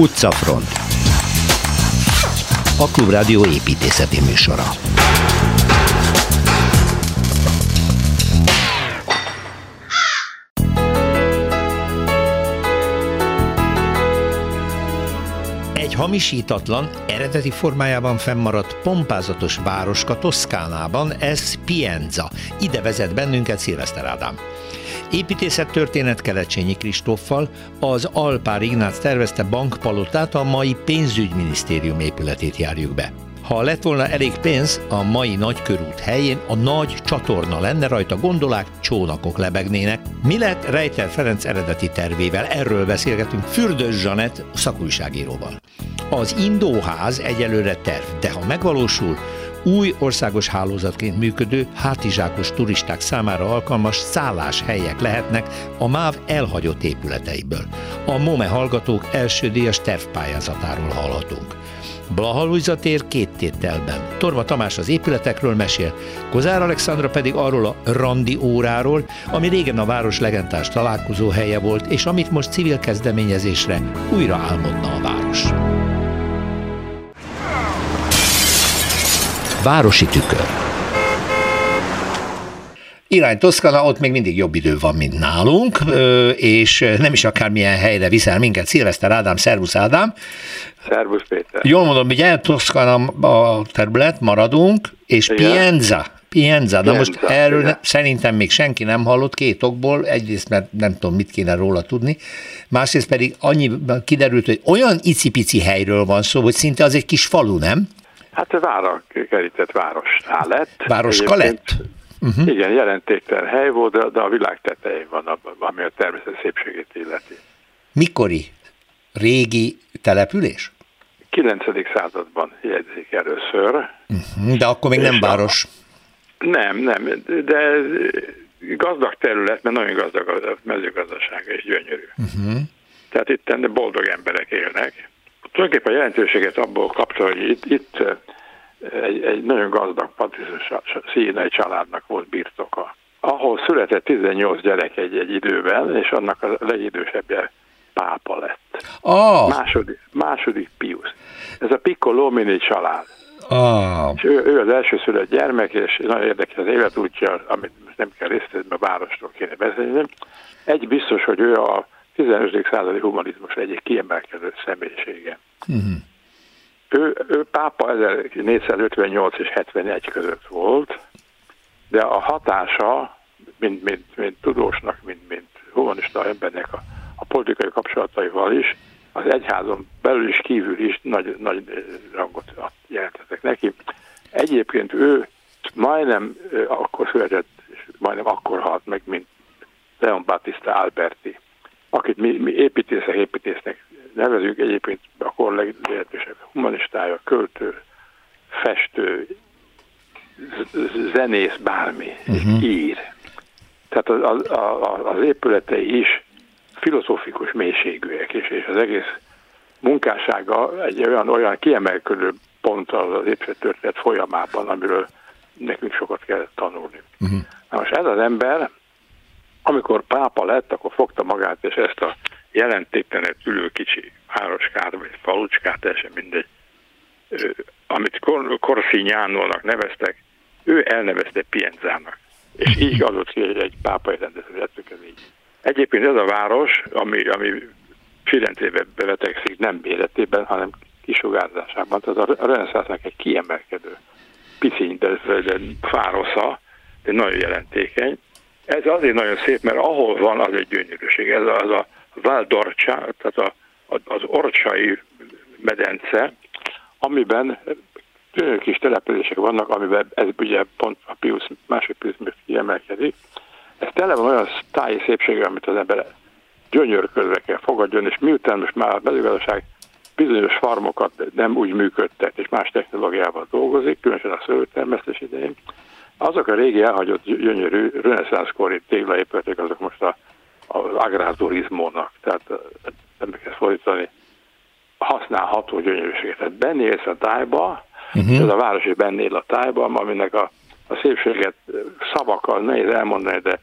Utcafront A Klubrádió építészeti műsora Egy hamisítatlan, eredeti formájában fennmaradt pompázatos városka Toszkánában, ez Pienza. Ide vezet bennünket Szilveszter Ádám. Építészettörténet Kelecsényi Kristóffal az Alpár Ignác tervezte bankpalotát, a mai pénzügyminisztérium épületét járjuk be. Ha lett volna elég pénz, a mai nagykörút helyén a nagy csatorna lenne rajta gondolák, csónakok lebegnének. Mi lett Rejter Ferenc eredeti tervével? Erről beszélgetünk Fürdős Zsanett szakújságíróval. Az Indóház egyelőre terv, de ha megvalósul, új országos hálózatként működő, hátizsákos turisták számára alkalmas szálláshelyek lehetnek a MÁV elhagyott épületeiből. A MOME hallgatók első díjas tervpályázatáról hallhatunk. Blaha tér két tételben. Torma Tamás az épületekről mesél, Kozár Alexandra pedig arról a randi óráról, ami régen a város legendás találkozó helye volt, és amit most civil kezdeményezésre újra álmodna a város. Városi tükör. Irány Toszkana, ott még mindig jobb idő van, mint nálunk, és nem is akármilyen helyre viszel minket. Szilveszter Ádám, szervusz Ádám. Szervusz Péter. Jól mondom, hogy el Toszkana a terület, maradunk, és Igen. Pienza. Pienza, de most erről ne, szerintem még senki nem hallott két okból, egyrészt mert nem tudom, mit kéne róla tudni, másrészt pedig annyi kiderült, hogy olyan icipici helyről van szó, hogy szinte az egy kis falu, nem? Hát a vára kerített városnál lett. Városka lett? Uh-huh. Igen, jelentéktelen hely volt, de, de a világ tetején van, ami a természet szépségét illeti. Mikori? Régi település? 9. században jegyzik először. Uh-huh, de akkor még nem város. A, nem, nem, de gazdag terület, mert nagyon gazdag a mezőgazdasága és gyönyörű. Uh-huh. Tehát itt boldog emberek élnek tulajdonképpen a jelentőséget abból kapta, hogy itt, itt egy, egy nagyon gazdag színei családnak volt birtoka, ahol született 18 gyerek egy, egy időben, és annak a legidősebbje pápa lett. Oh. Második, második Pius. Ez a Piccolomini család. Oh. És ő, ő az első szület gyermek, és nagyon érdekes az életútja, amit nem kell részletezni, mert városról kéne beszélni. Egy biztos, hogy ő a 15. századi humanizmus egyik kiemelkedő személyisége. Uh-huh. Ő, ő pápa 1458 és 71 között volt, de a hatása, mint, mint, mint tudósnak, mint, mint humanista embernek a, a politikai kapcsolataival is, az egyházon belül is kívül is nagy, nagy rangot jelentettek neki. Egyébként ő majdnem akkor született, és majdnem akkor halt meg, mint Leon Battista Alberti akit mi, mi építészek, építésznek nevezünk, egyébként a kor legjelentősebb humanistája, költő, festő, zenész, bármi, uh-huh. ír. Tehát az, az, az épületei is filozófikus mélységűek, és, és az egész munkássága egy olyan, olyan kiemelkedő pont az, az történet folyamában, amiről nekünk sokat kell tanulni. Uh-huh. Na most ez az ember amikor pápa lett, akkor fogta magát, és ezt a jelentéktelen ülő kicsi városkát, vagy falucskát, teljesen mindegy, amit Corsignánónak neveztek, ő elnevezte Pienzának. És így adott ki egy, pápai rendezőzetük ez így. Egyébként ez a város, ami, ami Firenzébe bevetekszik nem méretében, hanem kisugárzásában. Tehát a reneszánsznak egy kiemelkedő piciny, de, de fárosza, de nagyon jelentékeny, ez azért nagyon szép, mert ahol van, az egy gyönyörűség. Ez az a Valdorcsa, tehát a, az orcsai medence, amiben kis települések vannak, amiben ez ugye pont a Pius, másik Pius kiemelkedik. Ez tele van olyan táji szépsége, amit az ember gyönyörködve kell fogadjon, és miután most már a mezőgazdaság bizonyos farmokat nem úgy működtet, és más technológiával dolgozik, különösen a szőlőtermesztés idején, azok a régi elhagyott gyönyörű reneszánszkori téglaépületek, azok most a, az agrárturizmónak, tehát nem kell fordítani, használható gyönyörűséget. Tehát benélsz a tájba, uh-huh. ez a város is bennél a tájba, aminek a, a szépséget szavakkal nehéz elmondani, de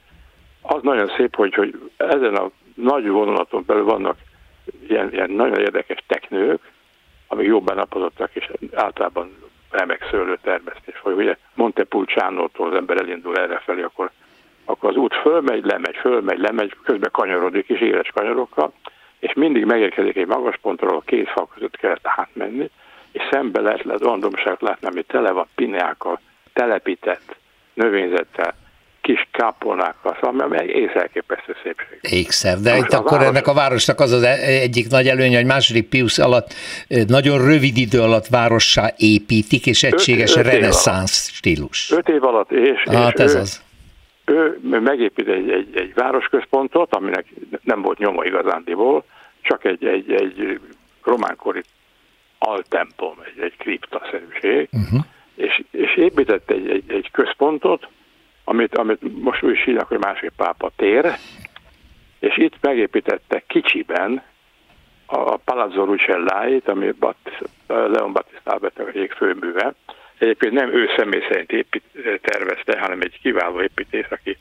az nagyon szép, hogy, hogy ezen a nagy vonulaton belül vannak ilyen, ilyen nagyon érdekes teknők, amik jobban napozottak, és általában remek szőlőtermesztés, vagy ugye Montepulciano-tól az ember elindul erre felé, akkor, akkor az út fölmegy, lemegy, fölmegy, lemegy, közben kanyarodik is éles kanyarokkal, és mindig megérkezik egy magas pontról, a két fal között kell átmenni, és szembe lehet, lehet olyan látni, ami tele van pineákkal, telepített növényzettel, kis kápolnákkal, szóval ami egész elképesztő szépség. Ékszer, de itt akkor város... ennek a városnak az az e- egyik nagy előnye, hogy második Pius alatt nagyon rövid idő alatt várossá építik, és egységes öt, öt reneszánsz stílus. Öt év alatt, és, hát és ez ő, az. ő megépít egy, egy, egy városközpontot, aminek nem volt nyoma igazándiból, csak egy, egy, egy románkori altemplom, egy, egy kriptaszerűség, uh-huh. és, és épített egy, egy, egy központot, amit, amit most úgy is hívnak, hogy másik pápa tér, és itt megépítette kicsiben a Palazzo Rucellait, ami Leon Battista Albertnek egyik főműve. Egyébként nem ő személy szerint épít, tervezte, hanem egy kiváló építész, aki,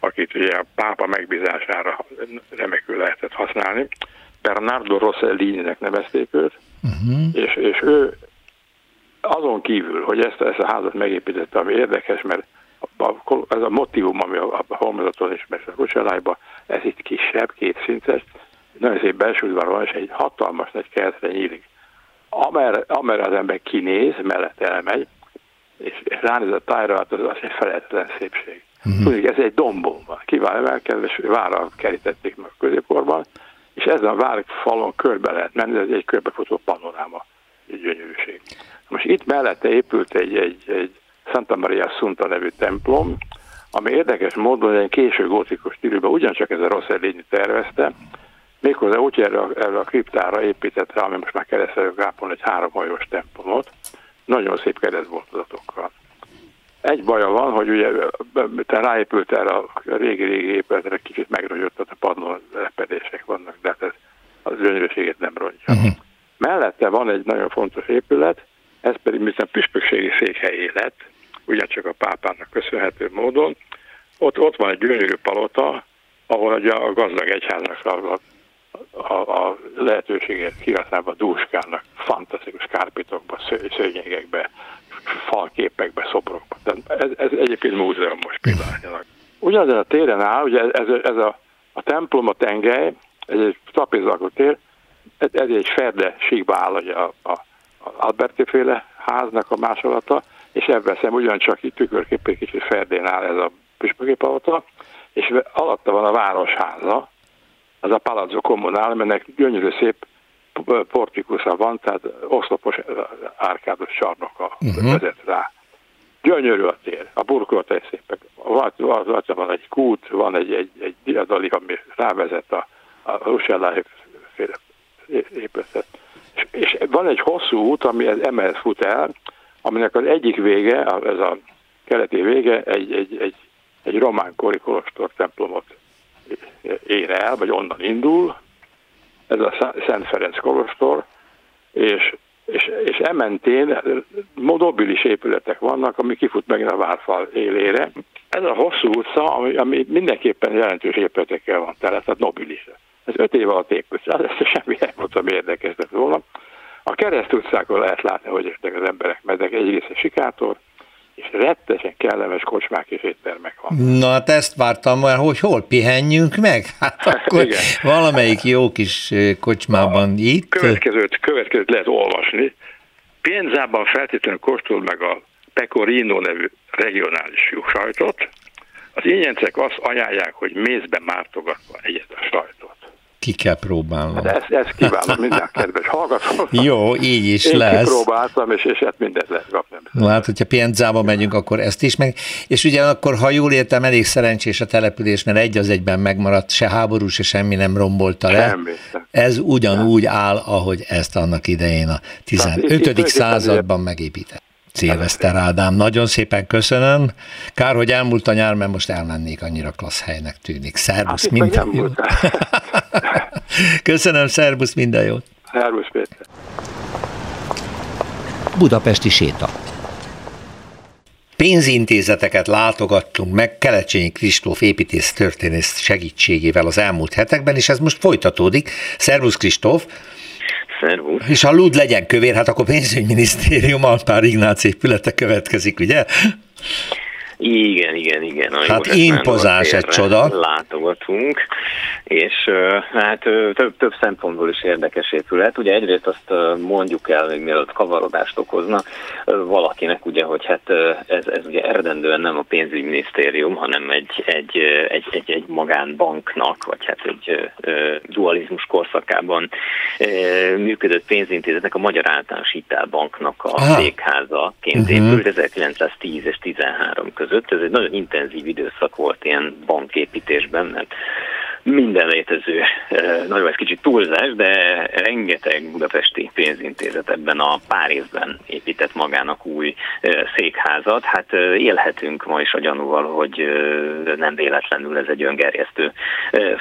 akit ugye a pápa megbízására remekül lehetett használni. Bernardo Rossellini-nek nevezték őt, uh-huh. és, és ő azon kívül, hogy ezt, ezt a házat megépítette, ami érdekes, mert ez a motivum, ami a, a Holmezaton és a Rucselájban, ez itt kisebb, kétszintes, nagyon szép belső udvar van, és egy hatalmas nagy kertre nyílik. Amerre, amerre az ember kinéz, mellett elmegy, és, és ránéz a tájra, hát az, az egy felejtetlen szépség. Uh-huh. Tudjuk, ez egy dombon van, kivál emelkedve, és várra kerítették meg a középkorban, és ezen a vár falon körbe lehet menni, ez egy körbefutó panoráma, egy gyönyörűség. Most itt mellette épült egy, egy, egy Santa Maria Assunta nevű templom, ami érdekes módon egy késő gótikus stílusban ugyancsak ez a Rossellini tervezte, méghozzá úgy erre a, erre a kriptára épített rá, ami most már keresztelő gápon egy háromhajós templomot, nagyon szép keresztboltozatokkal. Egy baja van, hogy ugye te ráépült erre a régi-régi épületre, kicsit megrogyott, a padlón repedések vannak, de hát ez az gyönyörűséget nem rontja. Uh-huh. Mellette van egy nagyon fontos épület, ez pedig viszont püspökségi székhelyé lett, ugyancsak a pápának köszönhető módon. Ott, ott van egy gyönyörű palota, ahol ugye a gazdag egyháznak a, a, a lehetőséget kihasználva dúskálnak fantasztikus kárpitokba, szőnyegekbe, falképekbe, szobrokba. Tehát ez, ez egyébként múzeum most pillanatnyilag. Ugyanezen a téren áll, ugye ez, ez a, a templom, a tengely, ez egy trapézalkó tér, ez, ez egy ferde síkba áll ugye a, a, a Alberti féle háznak a másolata, és ebben szem ugyancsak itt tükörkép egy kicsit ferdén áll ez a püspöki palota, és alatta van a városháza, az a Palazzo Comunale, mennek gyönyörű szép portikusza van, tehát oszlopos árkádos csarnoka uh-huh. vezet rá. Gyönyörű a tér, a burkolatai szépek. Van, van, van egy kút, van egy, egy, egy diadali, ami rávezet a, a Rusellai féle épületet. És, és van egy hosszú út, ami emellett fut el, aminek az egyik vége, ez a keleti vége, egy, egy, egy, egy román kori kolostor templomot ér el, vagy onnan indul, ez a Szent Ferenc kolostor, és, és, és ementén mobilis épületek vannak, ami kifut megint a várfal élére. Ez a hosszú utca, ami, ami mindenképpen jelentős épületekkel van tele, tehát nobilis. Ez öt év alatt épült, ez semmi nem volt, ami érdekes volna. A kereszt utcákon lehet látni, hogy jöttek az emberek, mert egy része sikátor, és rettesen kellemes kocsmák és éttermek van. Na hát ezt vártam, mert hogy hol pihenjünk meg? Hát akkor Igen. valamelyik jó kis kocsmában a itt. Következőt, következőt lehet olvasni. Pénzában feltétlenül kóstol meg a Pecorino nevű regionális sajtot. Az ingyencek azt ajánlják, hogy mézbe mártogatva egyet a sajtot. Ki kell próbálnom. De ezt, ezt kívánom minden kedves hallgatónak. Jó, így is Én lesz. Én kipróbáltam, és, és hát mindent lehet kapni. Na hát, hogyha Pienzába megyünk, akkor ezt is meg. És ugyanakkor, ha jól értem, elég szerencsés a település, mert egy az egyben megmaradt, se háború, se semmi nem rombolta le. Semmi. Ez ugyanúgy áll, ahogy ezt annak idején a 15. században megépített. Szilveszter Ádám, nagyon szépen köszönöm. Kár, hogy elmúlt a nyár, mert most elmennék, annyira klassz helynek tűnik. Szervusz, hát minden jót. köszönöm, szervusz, minden jót. Szervusz, Péter. Budapesti séta. pénzintézeteket látogattunk meg Kelecsényi Kristóf építész történész segítségével az elmúlt hetekben, és ez most folytatódik. Szervusz Kristóf! Szervusz. És ha lúd legyen kövér, hát akkor pénzügyminisztérium Alpár Ignác épülete következik, ugye? Igen, igen, igen. A hát impozáns egy csoda. Látogatunk, és hát több, több szempontból is érdekes épület. Ugye egyrészt azt mondjuk el, hogy mielőtt kavarodást okozna valakinek, ugye, hogy hát ez, ez ugye eredendően nem a pénzügyminisztérium, hanem egy, egy, egy, egy, egy magánbanknak, vagy hát egy dualizmus korszakában működött pénzintézetnek, a Magyar Általános Hitelbanknak a székházaként uh-huh. épült 1910 és 13 között között. Ez egy nagyon intenzív időszak volt ilyen banképítésben, mert minden létező, nagyon egy kicsit túlzás, de rengeteg budapesti pénzintézet ebben a pár évben épített magának új székházat. Hát élhetünk ma is a gyanúval, hogy nem véletlenül ez egy öngerjesztő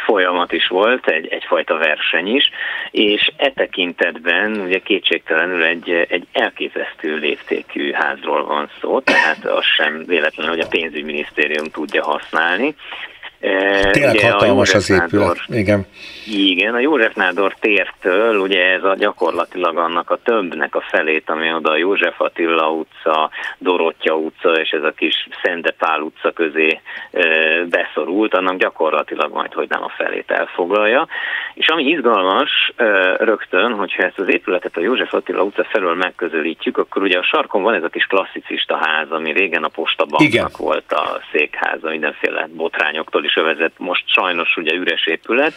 folyamat is volt, egy, egyfajta verseny is, és e tekintetben ugye kétségtelenül egy, egy elképesztő léptékű házról van szó, tehát az sem véletlenül, hogy a pénzügyminisztérium tudja használni. Tényleg ugye hatalmas az épület. Nádor, igen. Igen, a József Nádor tértől, ugye ez a gyakorlatilag annak a tömbnek a felét, ami oda a József Attila utca, Dorottya utca és ez a kis Szentepál utca közé e, beszorult, annak gyakorlatilag majd, hogy nem a felét elfoglalja. És ami izgalmas e, rögtön, hogyha ezt az épületet a József Attila utca felől megközelítjük, akkor ugye a sarkon van ez a kis klasszicista ház, ami régen a postabanknak volt a székháza, mindenféle botrányoktól is övezett, most sajnos ugye üres épület,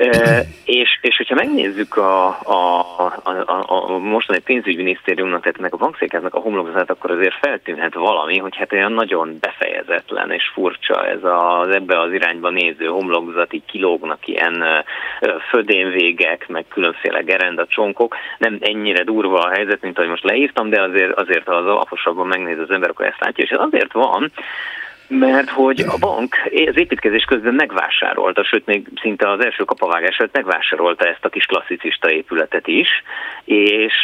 E, és, és hogyha megnézzük a, a, a, a mostani pénzügyminisztériumnak, tehát ennek a bankszékáznak a homlokzatát, akkor azért feltűnhet valami, hogy hát olyan nagyon befejezetlen és furcsa ez az ebbe az irányba néző homlokzat, így kilógnak ilyen födénvégek, meg különféle gerendacsonkok. Nem ennyire durva a helyzet, mint ahogy most leírtam, de azért, azért ha az alaposabban megnéz az ember, akkor ezt látja, és ez azért van, mert hogy a bank az építkezés közben megvásárolta, sőt még szinte az első kapavágás előtt megvásárolta ezt a kis klasszicista épületet is, és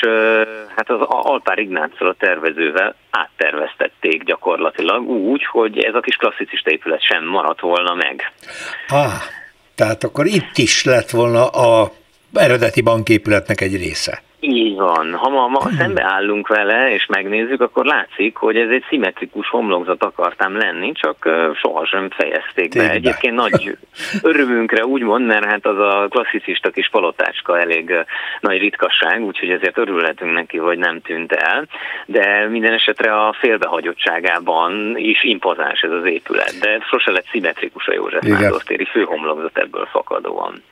hát az Alpár Ignáccal a tervezővel átterveztették gyakorlatilag úgy, hogy ez a kis klasszicista épület sem maradt volna meg. Ah, tehát akkor itt is lett volna a eredeti banképületnek egy része. Így van. Ha ma, ma szembeállunk vele, és megnézzük, akkor látszik, hogy ez egy szimmetrikus homlokzat akartam lenni, csak sohasem fejezték be. Egyébként nagy örömünkre úgymond, mert hát az a klasszicista kis palotácska elég nagy ritkasság, úgyhogy ezért örülhetünk neki, hogy nem tűnt el. De minden esetre a félbehagyottságában is impozáns ez az épület. De sose lett szimmetrikus a József Nándor téri főhomlokzat ebből fakadóan.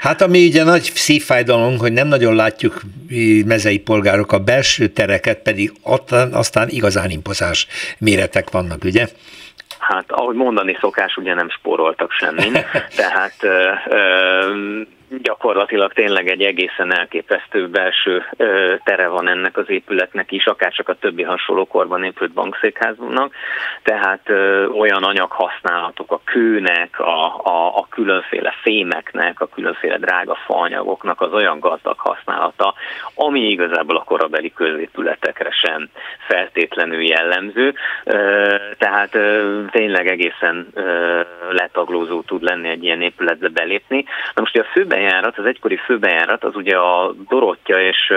Hát ami ugye nagy szívfájdalom, hogy nem nagyon látjuk mezei polgárok, a belső tereket pedig aztán igazán impozás méretek vannak, ugye? Hát, ahogy mondani szokás, ugye nem spóroltak semmin, tehát ö, ö, gyakorlatilag tényleg egy egészen elképesztő belső ö, tere van ennek az épületnek is, akár csak a többi hasonló korban épült bankszékháznak, tehát ö, olyan anyaghasználatok a kőnek, a, a, a különféle fémeknek, a különféle drága faanyagoknak az olyan gazdag használata, ami igazából a korabeli középületekre sem feltétlenül jellemző, ö, tehát ö, tényleg egészen ö, letaglózó tud lenni egy ilyen épületbe belépni. Na most a főben főbejárat, az egykori főbejárat, az ugye a Dorottya és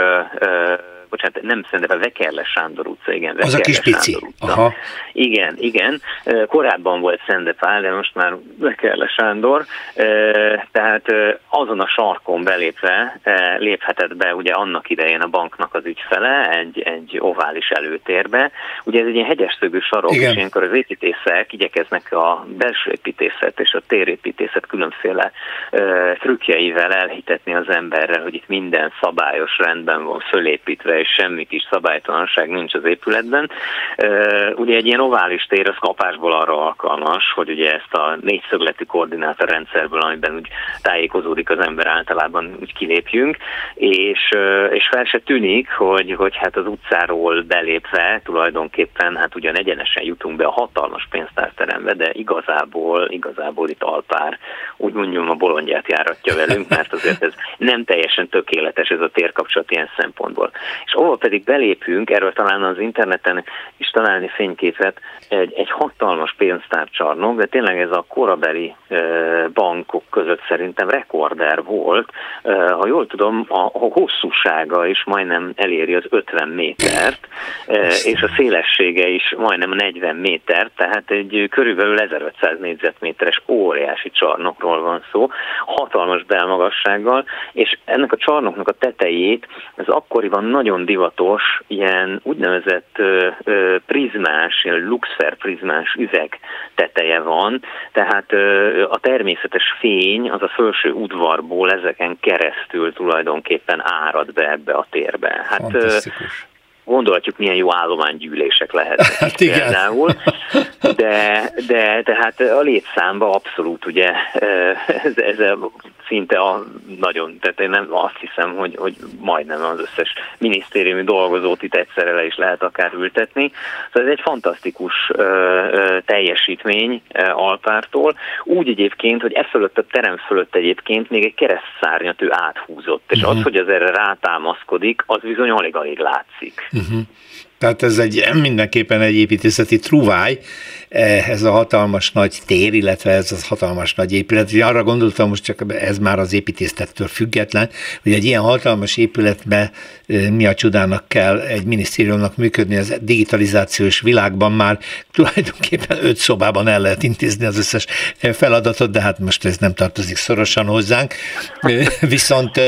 bocsánat, nem szerintem a Vekerle Sándor utca, igen. Vekerle az a kis pici. Aha. Igen, igen. Korábban volt Szendepál, de most már Vekerle Sándor. Tehát azon a sarkon belépve léphetett be ugye annak idején a banknak az ügyfele egy, egy ovális előtérbe. Ugye ez egy ilyen hegyeszögű sarok, igen. és ilyenkor az építészek igyekeznek a belső építészet és a térépítészet különféle trükkjeivel elhitetni az emberre, hogy itt minden szabályos rendben van fölépítve, és semmi kis szabálytalanság nincs az épületben. Ugye egy ilyen ovális tér az kapásból arra alkalmas, hogy ugye ezt a négyszögletű koordinátorrendszerből, amiben úgy tájékozódik az ember általában, úgy kilépjünk, és, és fel se tűnik, hogy, hogy hát az utcáról belépve tulajdonképpen hát ugyan egyenesen jutunk be a hatalmas pénztárterembe, de igazából, igazából itt Alpár, úgy mondjam, a bolondját járatja velünk, mert azért ez nem teljesen tökéletes ez a térkapcsolat ilyen szempontból. És és ahol pedig belépünk, erről talán az interneten is találni fényképet, egy, egy hatalmas pénztárcsarnok, de tényleg ez a korabeli bankok között szerintem rekorder volt. Ha jól tudom, a, a hosszúsága is majdnem eléri az 50 métert, és a szélessége is majdnem 40 méter, tehát egy körülbelül 1500 négyzetméteres óriási csarnokról van szó, hatalmas belmagassággal, és ennek a csarnoknak a tetejét, ez akkoriban nagyon divatos, ilyen úgynevezett ö, ö, prizmás, ilyen luxfer prizmás üveg teteje van, tehát ö, a természetes fény az a felső udvarból ezeken keresztül tulajdonképpen árad be ebbe a térbe. Hát Fantasztikus gondolhatjuk, milyen jó állománygyűlések lehetnek hát például, de, de tehát a létszámba abszolút ugye ez, ez szinte a nagyon, tehát én nem azt hiszem, hogy, hogy majdnem az összes minisztériumi dolgozót itt egyszerre le is lehet akár ültetni. Szóval ez egy fantasztikus ö, ö, teljesítmény ö, Alpártól. Úgy egyébként, hogy e fölött a terem fölött egyébként még egy keresztszárnyat ő áthúzott, és uh-huh. az, hogy az erre rátámaszkodik, az bizony alig-alig látszik. Uh-huh. Tehát ez egy mindenképpen egy építészeti truváj, ez a hatalmas nagy tér, illetve ez a hatalmas nagy épület. Ugye arra gondoltam, most csak ez már az építészettől független, hogy egy ilyen hatalmas épületbe mi a csodának kell egy minisztériumnak működni, az digitalizációs világban már tulajdonképpen öt szobában el lehet intézni az összes feladatot, de hát most ez nem tartozik szorosan hozzánk. Viszont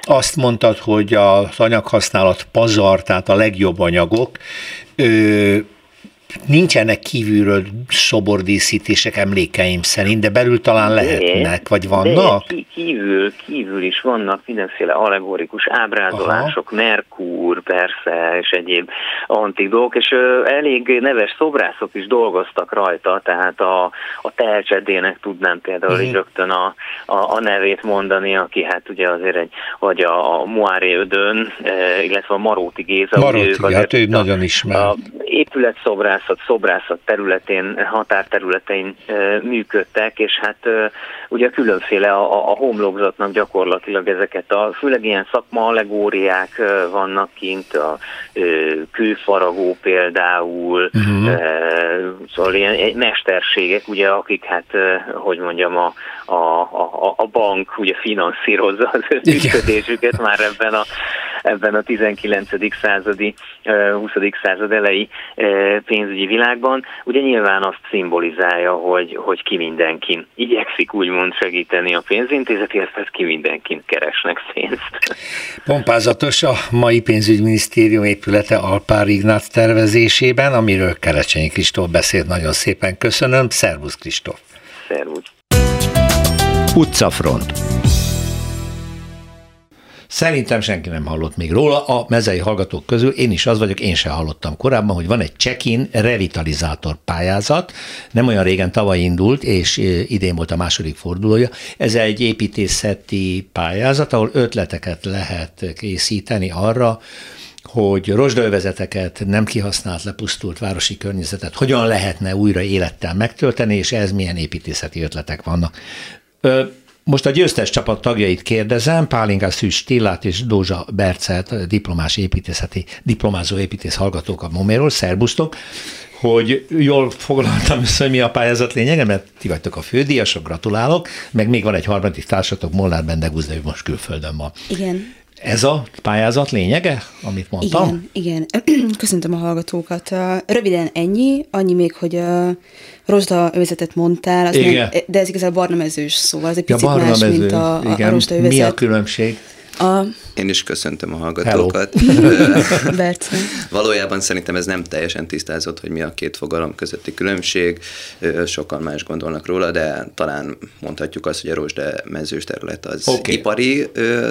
azt mondtad, hogy az anyaghasználat pazar, tehát a legjobb anyagok, ook. Uh, nincsenek kívülről szobordíszítések emlékeim szerint, de belül talán lehetnek, vagy vannak? De kívül, kívül is vannak mindenféle allegorikus ábrázolások, Aha. Merkur persze, és egyéb antik dolgok, és ö, elég neves szobrászok is dolgoztak rajta, tehát a, a Telcsedének tudnám például uh-huh. így rögtön a, a, a nevét mondani, aki hát ugye azért egy, vagy a, a Moáré Ödön, e, illetve a Maróti Géza. Maróti, ők hát ő nagyon ismer. A épületszobrászat, szobrászat területén, határterületein működtek, és hát ugye különféle a, a homlokzatnak gyakorlatilag ezeket a, főleg ilyen szakma allegóriák vannak kint, a kőfaragó például, uh-huh. szóval ilyen mesterségek, ugye, akik hát, hogy mondjam, a, a, a, a bank ugye finanszírozza az működésüket már ebben a, ebben a 19. századi, 20. század elejé pénzügyi világban. Ugye nyilván azt szimbolizálja, hogy, hogy ki mindenkin igyekszik úgymond segíteni a pénzintézet, illetve ki mindenkin keresnek pénzt. Pompázatos a mai pénzügyminisztérium épülete Alpár Ignác tervezésében, amiről Kerecsényi Kristóf beszélt. Nagyon szépen köszönöm. Szervusz Kristóf! Szervusz! Utcafront Szerintem senki nem hallott még róla. A mezei hallgatók közül én is az vagyok, én sem hallottam korábban, hogy van egy check-in revitalizátor pályázat. Nem olyan régen tavaly indult, és idén volt a második fordulója. Ez egy építészeti pályázat, ahol ötleteket lehet készíteni arra, hogy rozsdaövezeteket, nem kihasznált, lepusztult városi környezetet hogyan lehetne újra élettel megtölteni, és ez milyen építészeti ötletek vannak. Most a győztes csapat tagjait kérdezem, Pálingás Szűs Tillát és Dózsa Bercet, diplomás építészeti, diplomázó építész hallgatók a Moméról, szerbusztok, hogy jól foglaltam össze, hogy mi a pályázat lényege, mert ti vagytok a fődíjasok, gratulálok, meg még van egy harmadik társatok, Molnár Bendegúz, de ő most külföldön van. Igen. Ez a pályázat lényege, amit mondtam? Igen, igen. Köszöntöm a hallgatókat. Röviden ennyi, annyi még, hogy a rozsda övezetet mondtál, az igen. Nem, de ez igazából barna mezős, szóval ez egy picit ja, más, mező. mint a, a, a rozsda övezet. Mi a különbség? A... Én is köszöntöm a hallgatókat. Valójában szerintem ez nem teljesen tisztázott, hogy mi a két fogalom közötti különbség. Sokan más gondolnak róla, de talán mondhatjuk azt, hogy a rozsde mezős terület az okay. ipari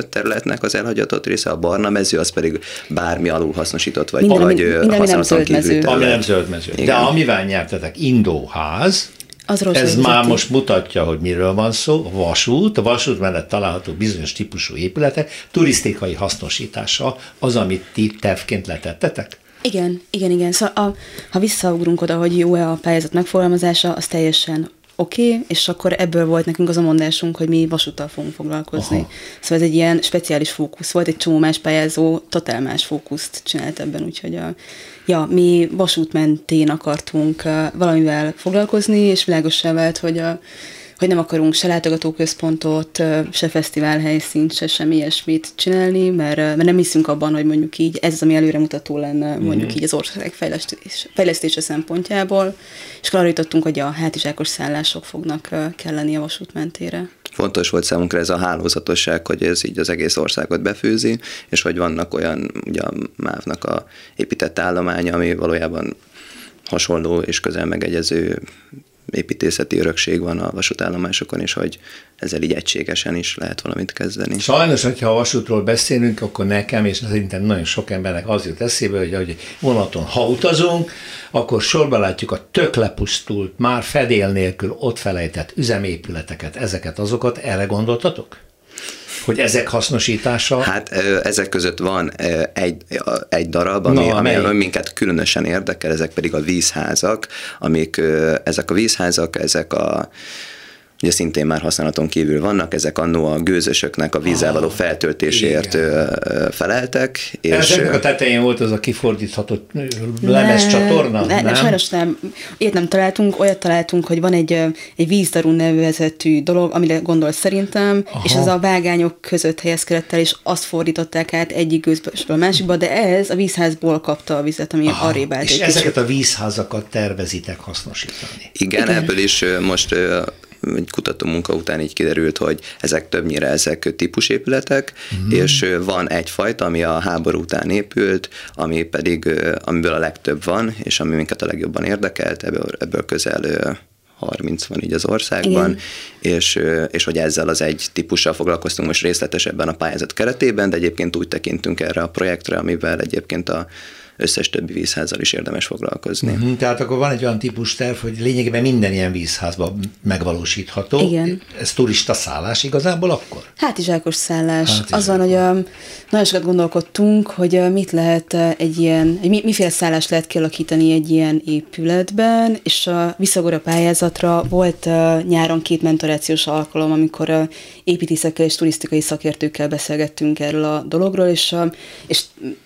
területnek az elhagyatott része, a barna mező az pedig bármi alul hasznosított, vagy, minden, vagy minden, minden nem zöld mező. Ami nem zöld mező. De amivel nyertetek, indóház, az rossz Ez már most mutatja, hogy miről van szó. Vasút, a vasút mellett található bizonyos típusú épületek turisztikai hasznosítása az, amit ti tervként letettetek? Igen, igen, igen. Szóval a, ha visszaugrunk oda, hogy jó-e a pályázat megfogalmazása, az teljesen oké, okay, és akkor ebből volt nekünk az a mondásunk, hogy mi vasúttal fogunk foglalkozni. Aha. Szóval ez egy ilyen speciális fókusz volt, egy csomó más pályázó totál más fókuszt csinált ebben, úgyhogy a, ja, mi vasút mentén akartunk valamivel foglalkozni, és világosá vált, hogy a, hogy nem akarunk se látogatóközpontot, se fesztivál helyszínt, se semmi ilyesmit csinálni, mert, mert nem hiszünk abban, hogy mondjuk így ez az, ami előremutató lenne mondjuk mm-hmm. így az ország fejlesztés, fejlesztése szempontjából, és arra jutottunk, hogy a hátizsákos szállások fognak kelleni a vasút mentére fontos volt számunkra ez a hálózatosság, hogy ez így az egész országot befőzi, és hogy vannak olyan, ugye a MÁV-nak a épített állománya, ami valójában hasonló és közel megegyező építészeti örökség van a vasútállomásokon, és hogy ezzel így egységesen is lehet valamit kezdeni. Sajnos, hogyha a vasútról beszélünk, akkor nekem, és szerintem nagyon sok embernek az jut eszébe, hogy, hogy vonaton, ha utazunk, akkor sorba látjuk a tök lepusztult, már fedél nélkül ott felejtett üzemépületeket, ezeket, azokat, erre gondoltatok? Hogy ezek hasznosítása? Hát ezek között van egy, egy darab, ami, Na, ami minket különösen érdekel, ezek pedig a vízházak, amik ezek a vízházak, ezek a ugye szintén már használaton kívül vannak, ezek annó a gőzösöknek a vízzel való ah, feltöltésért igen. feleltek. És Ezeknek a tetején volt az a kifordítható lemez csatorna, ne, nem? Sajnos nem. Ilyet nem találtunk, olyat találtunk, hogy van egy, egy vízdarú nevezetű dolog, amire gondol szerintem, Aha. és az a vágányok között helyezkedett el, és azt fordították át egyik gőzből a másikba, de ez a vízházból kapta a vizet, ami Aha. arrébb állt. És ezeket kicsit. a vízházakat tervezitek hasznosítani. Igen, Igen. ebből is most egy kutató munka után így kiderült, hogy ezek többnyire ezek típusépületek, mm. és van egyfajta, ami a háború után épült, ami pedig, amiből a legtöbb van, és ami minket a legjobban érdekelt, ebből, ebből közel 30 van így az országban, és, és hogy ezzel az egy típussal foglalkoztunk most részletesebben a pályázat keretében, de egyébként úgy tekintünk erre a projektre, amivel egyébként a összes többi vízházzal is érdemes foglalkozni. Uh-huh, tehát akkor van egy olyan típus terv, hogy lényegében minden ilyen vízházban megvalósítható. Igen. Ez turista szállás igazából akkor? Hátizsákos szállás. Hátizsákos. Az van, hogy a, nagyon sokat gondolkodtunk, hogy mit lehet egy ilyen, egy miféle szállás lehet kialakítani egy ilyen épületben, és a visszagor pályázatra volt nyáron két mentorációs alkalom, amikor építészekkel és turisztikai szakértőkkel beszélgettünk erről a dologról, és, és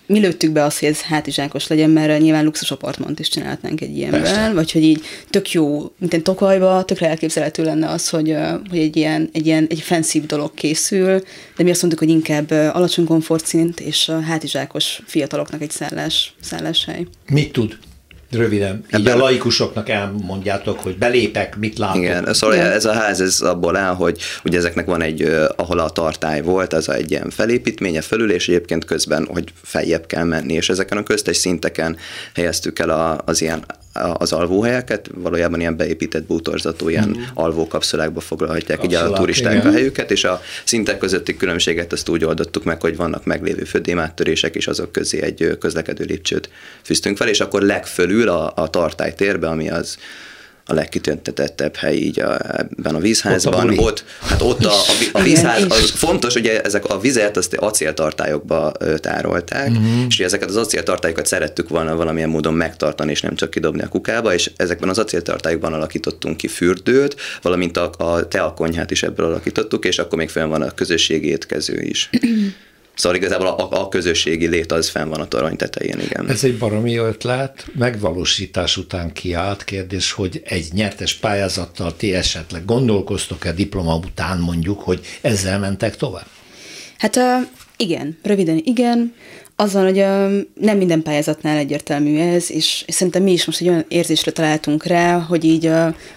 mi lőttük be azt, hogy ez hátizsákos legyen, mert nyilván luxus apartmant is csinálhatnánk egy ilyenben, vagy hogy így tök jó, mint egy Tokajba, tökre elképzelhető lenne az, hogy, hogy egy ilyen, egy ilyen egy fenszív dolog készül, de mi azt mondtuk, hogy inkább alacsony komfortszint és hátizsákos fiataloknak egy szállás, szálláshely. Mit tud? Röviden. Így Ebben a laikusoknak elmondjátok, hogy belépek, mit látok. Igen, szóval Igen. ez a ház ez abból áll, hogy ugye ezeknek van egy, ahol a tartály volt, az egy ilyen felépítménye fölül, és egyébként közben, hogy feljebb kell menni, és ezeken a köztes szinteken helyeztük el az ilyen az alvóhelyeket, valójában ilyen beépített bútorzatú ilyen mm. alvókapszulákba foglalhatják Kapszulák, így a turisták igen. a helyüket, és a szintek közötti különbséget azt úgy oldottuk meg, hogy vannak meglévő födémáttörések, és azok közé egy közlekedő lépcsőt fűztünk fel, és akkor legfölül a, a tartálytérbe, ami az a legkitöntetettebb hely így a, ebben a vízházban. Ott, a ott hát ott a, a, a vízház, az fontos, hogy ezek a vizet azt acéltartályokba tárolták, uh-huh. és ezeket az acéltartályokat szerettük volna valamilyen módon megtartani, és nem csak kidobni a kukába, és ezekben az acéltartályokban alakítottunk ki fürdőt, valamint a, a teakonyhát is ebből alakítottuk, és akkor még fenn van a közösségi étkező is. Szóval igazából a, a közösségi lét az fenn van a torony tetején, igen. Ez egy baromi ötlet, megvalósítás után kiállt kérdés, hogy egy nyertes pályázattal ti esetleg gondolkoztok-e diploma után mondjuk, hogy ezzel mentek tovább? Hát uh, igen, röviden igen. Azzal, hogy nem minden pályázatnál egyértelmű ez, és, és szerintem mi is most egy olyan érzésre találtunk rá, hogy így,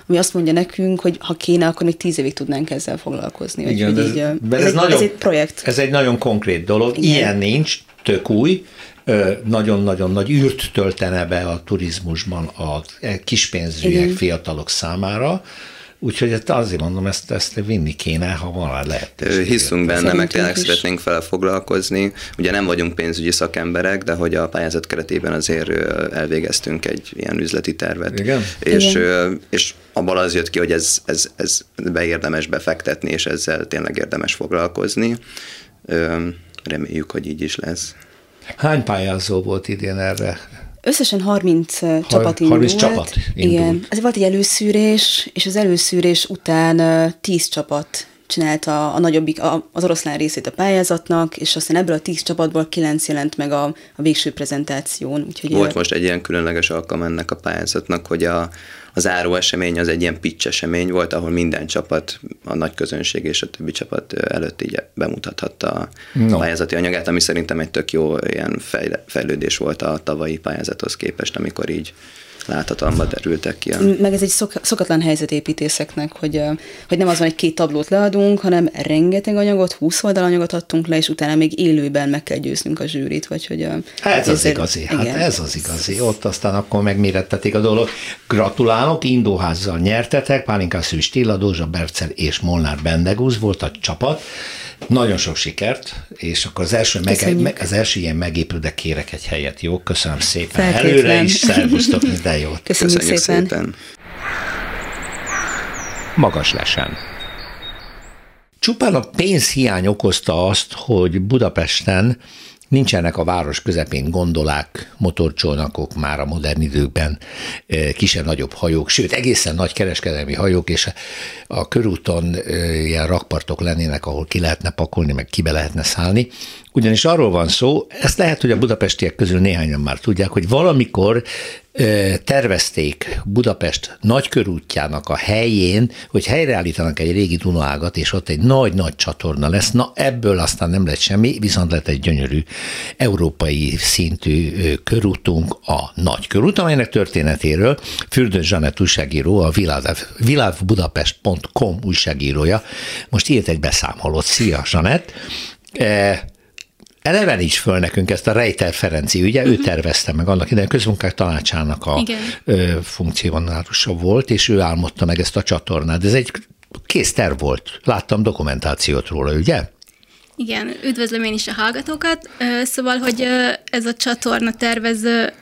ami azt mondja nekünk, hogy ha kéne, akkor még tíz évig tudnánk ezzel foglalkozni. Igen, ez, így, ez, ez, egy, nagyon, ez egy projekt. Ez egy nagyon konkrét dolog. Igen. Ilyen nincs, tök új, nagyon-nagyon nagy űrt töltene be a turizmusban a kispénzűek fiatalok számára, Úgyhogy ezt azért mondom, ezt, ezt vinni kéne, ha van lehetőség. Hiszünk benne, meg tényleg szeretnénk vele foglalkozni. Ugye nem vagyunk pénzügyi szakemberek, de hogy a pályázat keretében azért elvégeztünk egy ilyen üzleti tervet. Igen? És, Igen. és abban az jött ki, hogy ez, ez, ez beérdemes befektetni, és ezzel tényleg érdemes foglalkozni. Reméljük, hogy így is lesz. Hány pályázó volt idén erre? Összesen 30 csapat indult. 30 csapat indult. Igen. Ez volt egy előszűrés, és az előszűrés után 10 csapat csinálta a nagyobbik, a, az oroszlán részét a pályázatnak, és aztán ebből a tíz csapatból kilenc jelent meg a, a végső prezentáción. Úgyhogy Volt most egy ilyen különleges alkalom ennek a pályázatnak, hogy a, az záró esemény az egy ilyen pitch esemény volt, ahol minden csapat, a nagy közönség és a többi csapat előtt így bemutathatta a no. pályázati anyagát, ami szerintem egy tök jó ilyen fejlődés volt a tavalyi pályázathoz képest, amikor így láthatalma derültek ki. Meg ez egy szok- szokatlan helyzet építészeknek, hogy, hogy nem az van, hogy két tablót leadunk, hanem rengeteg anyagot, 20 oldalanyagot adtunk le, és utána még élőben meg kell győznünk a zsűrit, vagy hogy... Ez az igazi, hát igen. ez az igazi. Ott aztán akkor megmérettetik a dolog. Gratulálok, Indóházzal nyertetek, Pálinkás Szűs Tilla, Dózsa Bercel és Molnár Bendegúz volt a csapat. Nagyon sok sikert, és akkor az első, meg, az első ilyen megépül, kérek egy helyet, jó? Köszönöm szépen. Előre is szervusztok, minden jót. Köszönjük, Köszönjük szépen. szépen. Magas lesen. Csupán a pénzhiány okozta azt, hogy Budapesten Nincsenek a város közepén gondolák, motorcsónakok már a modern időkben, eh, kisebb-nagyobb hajók, sőt, egészen nagy kereskedelmi hajók, és a körúton eh, ilyen rakpartok lennének, ahol ki lehetne pakolni, meg kibe lehetne szállni. Ugyanis arról van szó, ezt lehet, hogy a budapestiek közül néhányan már tudják, hogy valamikor tervezték Budapest nagykörútjának a helyén, hogy helyreállítanak egy régi Dunaágat, és ott egy nagy-nagy csatorna lesz. Na ebből aztán nem lett semmi, viszont lett egy gyönyörű európai szintű körútunk, a nagykörút, amelynek történetéről Fürdő Zsanett újságíró, a világbudapest.com újságírója most írt egy beszámolót. Szia, Zsanett! Is föl nekünk ezt a Reiter Ferenci, ugye uh-huh. ő mhm. tervezte meg annak idején közmunkák tanácsának a funkcióvonalusa volt, és ő álmodta meg ezt a csatornát. Ez egy kész terv volt. Láttam dokumentációt róla, ugye? Igen, üdvözlöm én is a hallgatókat. Szóval, hogy ez a csatorna tervező,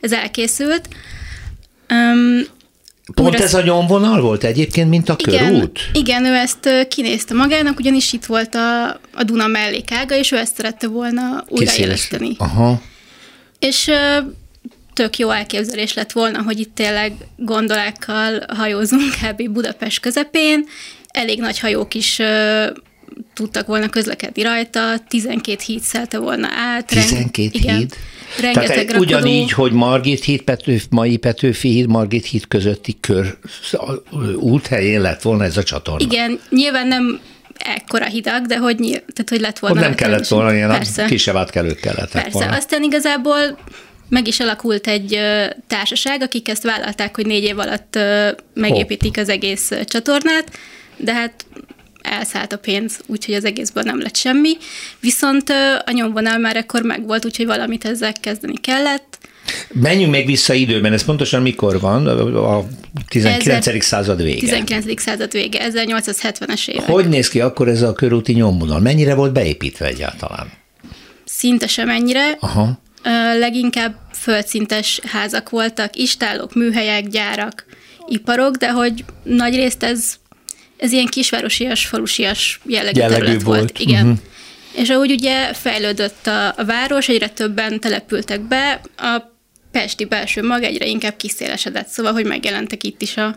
ez elkészült. Pont ez a nyomvonal volt egyébként, mint a igen, körút? Igen, ő ezt kinézte magának, ugyanis itt volt a, a Duna mellékága, és ő ezt szerette volna újraéleszteni. Aha. És tök jó elképzelés lett volna, hogy itt tényleg gondolákkal hajózunk kb. Budapest közepén, elég nagy hajók is tudtak volna közlekedni rajta, 12 híd szelte volna át. 12 igen, híd? Rengeteg Tehát ugyanígy, hogy Margit híd, Pető, mai Petőfi híd, Margit híd közötti kör úthelyén lett volna ez a csatorna. Igen, nyilván nem ekkora hidak, de hogy, tehát, hogy lett volna. Hogy nem kellett volna, ilyen persze. kisebb átkelők kellett Persze, volna. aztán igazából meg is alakult egy társaság, akik ezt vállalták, hogy négy év alatt megépítik az egész csatornát, de hát elszállt a pénz, úgyhogy az egészből nem lett semmi. Viszont a nyomvonal már ekkor megvolt, úgyhogy valamit ezzel kezdeni kellett. Menjünk még vissza időben, ez pontosan mikor van? A 19. Ezer, század vége. 19. század vége, 1870-es évek. Hogy néz ki akkor ez a körúti nyomvonal? Mennyire volt beépítve egyáltalán? Szinte sem ennyire. Aha. Leginkább földszintes házak voltak, istálok, műhelyek, gyárak, iparok, de hogy nagy részt ez ez ilyen kisvárosias, falusias jellegű, jellegű terület volt. volt. Igen. Uh-huh. És ahogy ugye fejlődött a, a város, egyre többen települtek be, a pesti belső mag egyre inkább kiszélesedett, szóval, hogy megjelentek itt is a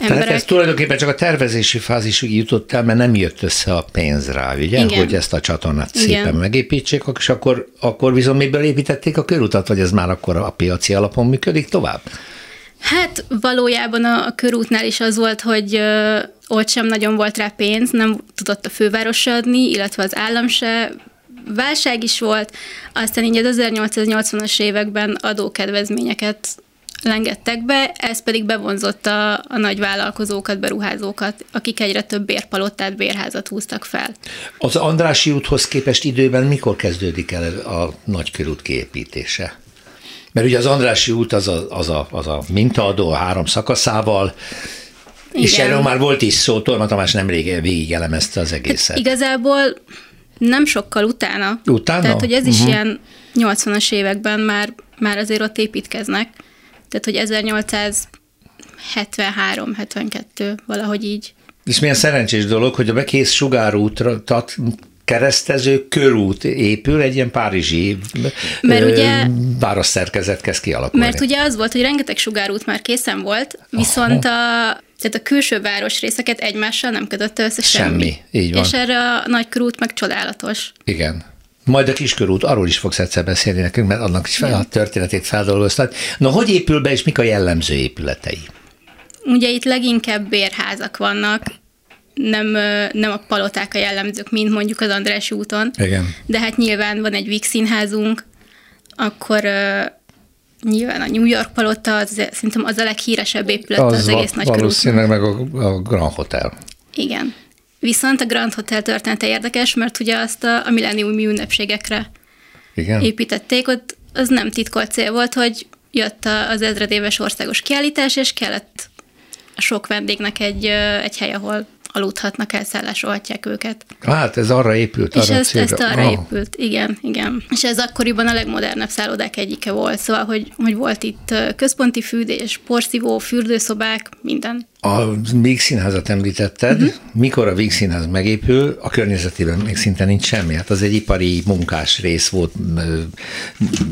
emberek. Tehát ez tulajdonképpen csak a tervezési fázisig jutott el, mert nem jött össze a pénz rá, ugye, Igen. hogy ezt a csatornát Igen. szépen megépítsék, és akkor, akkor viszont miből építették a körutat, vagy ez már akkor a piaci alapon működik tovább? Hát valójában a, körútnál is az volt, hogy ott sem nagyon volt rá pénz, nem tudott a főváros adni, illetve az állam se, válság is volt, aztán így az 1880-as években adókedvezményeket lengettek be, ez pedig bevonzotta a nagy vállalkozókat, beruházókat, akik egyre több bérpalottát, bérházat húztak fel. Az Andrási úthoz képest időben mikor kezdődik el a nagykörút kiépítése? Mert ugye az Andrási út az a, az a, az a mintaadó a három szakaszával, Igen. és erről már volt is szó, Torma Tamás nemrég végig elemezte az egészet. Hát igazából nem sokkal utána. Utána? Tehát, hogy ez is uh-huh. ilyen 80-as években már, már azért ott építkeznek. Tehát, hogy 1873-72, valahogy így. És milyen szerencsés dolog, hogy a bekész sugárútra keresztező körút épül, egy ilyen párizsi mert ö, ugye, város szerkezet kezd kialakulni. Mert ugye az volt, hogy rengeteg sugárút már készen volt, viszont a, tehát a külső városrészeket egymással nem kötötte össze semmi. Semmi, így van. És erre a nagy körút meg csodálatos. Igen. Majd a kiskörút, arról is fogsz egyszer beszélni nekünk, mert annak is fel, a történetét feldolgoztad. Na, hogy épül be, és mik a jellemző épületei? Ugye itt leginkább bérházak vannak, nem, nem a paloták a jellemzők, mint mondjuk az András úton. Igen. De hát nyilván van egy Vix színházunk, akkor nyilván a New York palota, az, szerintem az a leghíresebb épület az, az egész nagy Valószínűleg meg a, a Grand Hotel. Igen. Viszont a Grand Hotel története érdekes, mert ugye azt a, a millenniumi ünnepségekre Igen. építették, ott az nem titkolt cél volt, hogy jött az ezredéves országos kiállítás, és kellett a sok vendégnek egy, egy hely, ahol aludhatnak, elszállásolhatják őket. Hát ez arra épült, És arra ez, ez arra oh. épült, igen, igen. És ez akkoriban a legmodernebb szállodák egyike volt, szóval, hogy, hogy volt itt központi fűdés, porszívó, fürdőszobák, minden. A Víg Színházat említetted. Uh-huh. Mikor a Víg Színház megépül, a környezetében még szinte nincs semmi. Hát az egy ipari munkás rész volt,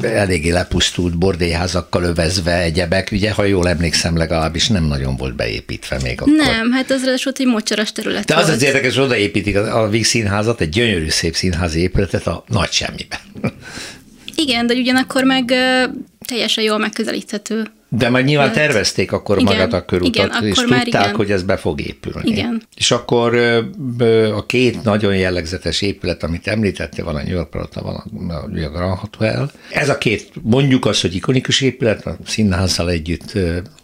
eléggé lepusztult, bordélyházakkal övezve egyebek. Ugye, ha jól emlékszem, legalábbis nem nagyon volt beépítve még akkor. Nem, hát az ráadásul egy mocsaras terület De az volt. az érdekes, hogy odaépítik a Víg Színházat, egy gyönyörű szép színházi épületet a nagy semmibe. Igen, de ugyanakkor meg teljesen jól megközelíthető de majd nyilván lehet. tervezték akkor igen, magát a körutat, igen, és tudták, igen. hogy ez be fog épülni. Igen. És akkor a két nagyon jellegzetes épület, amit említettél, van a New York Palota, van a, a Grand Hotel. Ez a két, mondjuk azt, hogy ikonikus épület, a színházzal együtt.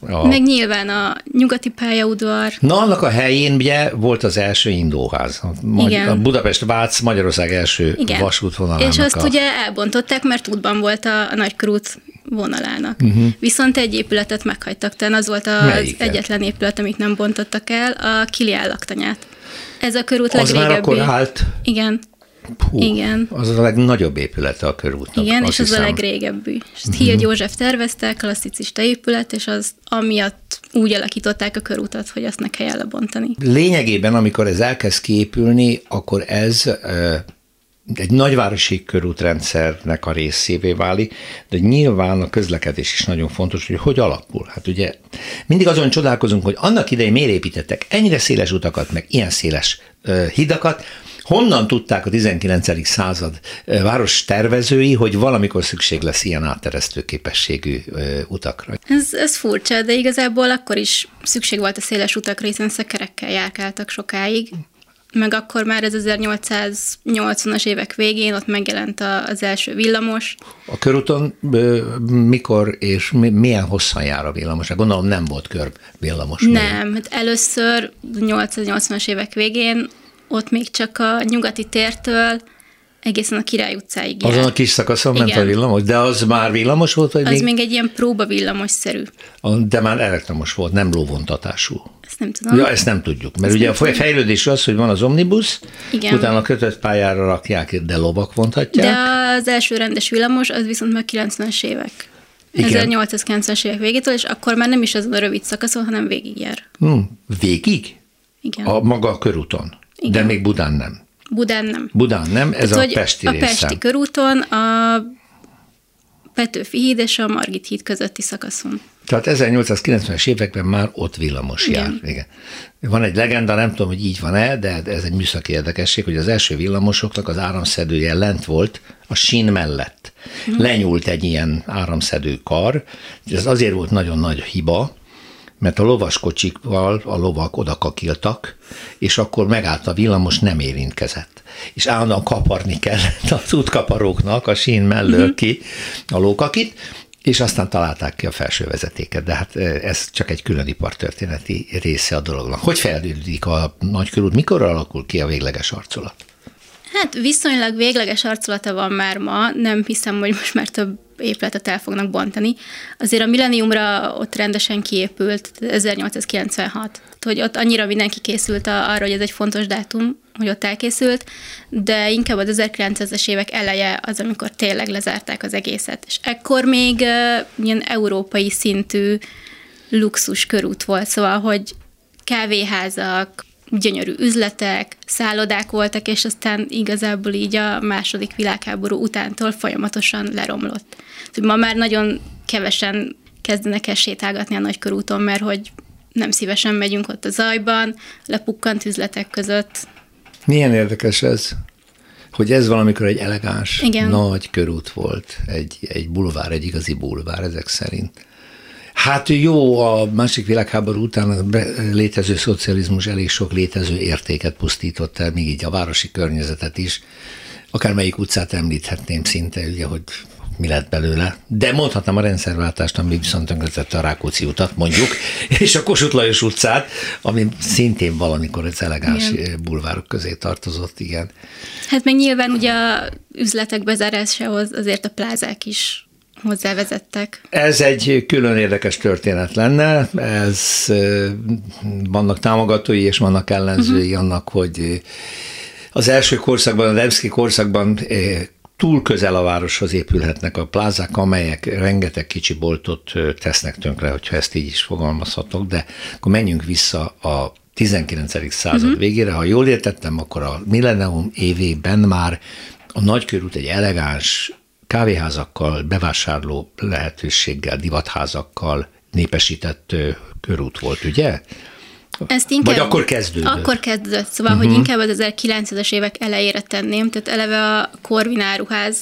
A... Meg nyilván a nyugati pályaudvar. Na, annak a helyén ugye volt az első indóház. A, igen. a Budapest-Vác Magyarország első igen. vasútvonalának. És azt a... ugye elbontották, mert útban volt a, a nagykörút vonalának. Uh-huh. Viszont egy épületet meghagytak, tehát az volt az Melyiket? egyetlen épület, amit nem bontottak el, a Kilián laktanyát. Ez a körút az legrégebbi. Az már akkor állt? Igen. Hú, Igen. Az a legnagyobb épülete a körútnak. Igen, és hiszem. az a legrégebbi. Uh-huh. Hild József tervezte, klasszicista épület, és az amiatt úgy alakították a körútat, hogy azt ne kelljen lebontani. Lényegében, amikor ez elkezd kiépülni, akkor ez egy nagyvárosi körútrendszernek a részévé válik, de nyilván a közlekedés is nagyon fontos, hogy hogy alakul. Hát ugye mindig azon csodálkozunk, hogy annak idején miért építettek ennyire széles utakat, meg ilyen széles uh, hidakat, Honnan tudták a 19. század város tervezői, hogy valamikor szükség lesz ilyen átteresztő képességű utakra? Ez, ez furcsa, de igazából akkor is szükség volt a széles utakra, hiszen szekerekkel járkáltak sokáig meg akkor már ez 1880-as évek végén ott megjelent az első villamos. A körúton mikor és milyen hosszan jár a villamos? Gondolom nem volt kör villamos. Nem, hát először 880-as évek végén ott még csak a nyugati tértől egészen a Király utcáig Azon a kis szakaszon ment a villamos, de az már villamos volt? Vagy az még, még egy ilyen próba villamos-szerű. De már elektromos volt, nem lóvontatású. Ezt nem tudom. Ja, ezt nem tudjuk, mert ezt ugye a fejlődés az, hogy van az omnibus, Igen. utána kötött pályára rakják, de lovak vontatják. De az első rendes villamos, az viszont már 90-es évek. Igen. 1890-es évek végétől, és akkor már nem is az a rövid szakaszon, hanem végigjár. Hmm, végig? Igen. A maga a körúton? Igen. De még Budán nem? Budán nem. Budán nem, ez Tehát, a Pesti A Pesti körúton a Petőfi híd és a Margit híd közötti szakaszon. Tehát 1890-es években már ott villamos Igen. jár. Igen. Van egy legenda, nem tudom, hogy így van-e, de ez egy műszaki érdekesség, hogy az első villamosoknak az áramszedője lent volt a sín mellett. Hmm. Lenyúlt egy ilyen áramszedő kar, ez azért volt nagyon nagy hiba, mert a lovaskocsikval a lovak odakakiltak, és akkor megállt a villamos, nem érintkezett. És állandóan kaparni kellett az útkaparóknak a sín mellől mhm. ki a lókakit, és aztán találták ki a felső vezetéket, de hát ez csak egy külön ipartörténeti része a dolognak. Hogy fejlődik a nagykörút, mikor alakul ki a végleges arculat? Hát viszonylag végleges arculata van már ma, nem hiszem, hogy most már több épületet el fognak bontani. Azért a Millenniumra ott rendesen kiépült 1896, hogy ott annyira mindenki készült arra, hogy ez egy fontos dátum, hogy ott elkészült, de inkább az 1900-es évek eleje az, amikor tényleg lezárták az egészet. És ekkor még ilyen európai szintű luxus körút volt, szóval, hogy kávéházak, gyönyörű üzletek, szállodák voltak, és aztán igazából így a második világháború utántól folyamatosan leromlott. Ma már nagyon kevesen kezdenek el sétálgatni a nagykörúton, mert hogy nem szívesen megyünk ott a zajban, lepukkant üzletek között. Milyen érdekes ez, hogy ez valamikor egy elegáns, Igen. nagy körút volt, egy, egy bulvár, egy igazi bulvár ezek szerint. Hát jó, a másik világháború után a létező szocializmus elég sok létező értéket pusztított el, még így a városi környezetet is. Akármelyik utcát említhetném szinte, ugye, hogy mi lett belőle. De mondhatnám a rendszerváltást, ami viszont tönkretette a Rákóczi utat, mondjuk, és a Kossuth Lajos utcát, ami szintén valamikor egy elegáns igen. bulvárok közé tartozott, igen. Hát meg nyilván ugye a üzletek bezárásához azért a plázák is hozzávezettek. Ez egy külön érdekes történet lenne, ez vannak támogatói és vannak ellenzői uh-huh. annak, hogy az első korszakban, a Demszki korszakban túl közel a városhoz épülhetnek a plázák, amelyek rengeteg kicsi boltot tesznek tönkre, hogyha ezt így is fogalmazhatok, de akkor menjünk vissza a 19. század uh-huh. végére. Ha jól értettem, akkor a millennium évében már a nagykörút egy elegáns kávéházakkal, bevásárló lehetőséggel, divatházakkal népesített körút volt, ugye? Ezt inkább, Vagy akkor kezdődött? Akkor kezdődött, szóval, uh-huh. hogy mhm. inkább az 1900-es évek elejére tenném, tehát eleve a Corvin áruház,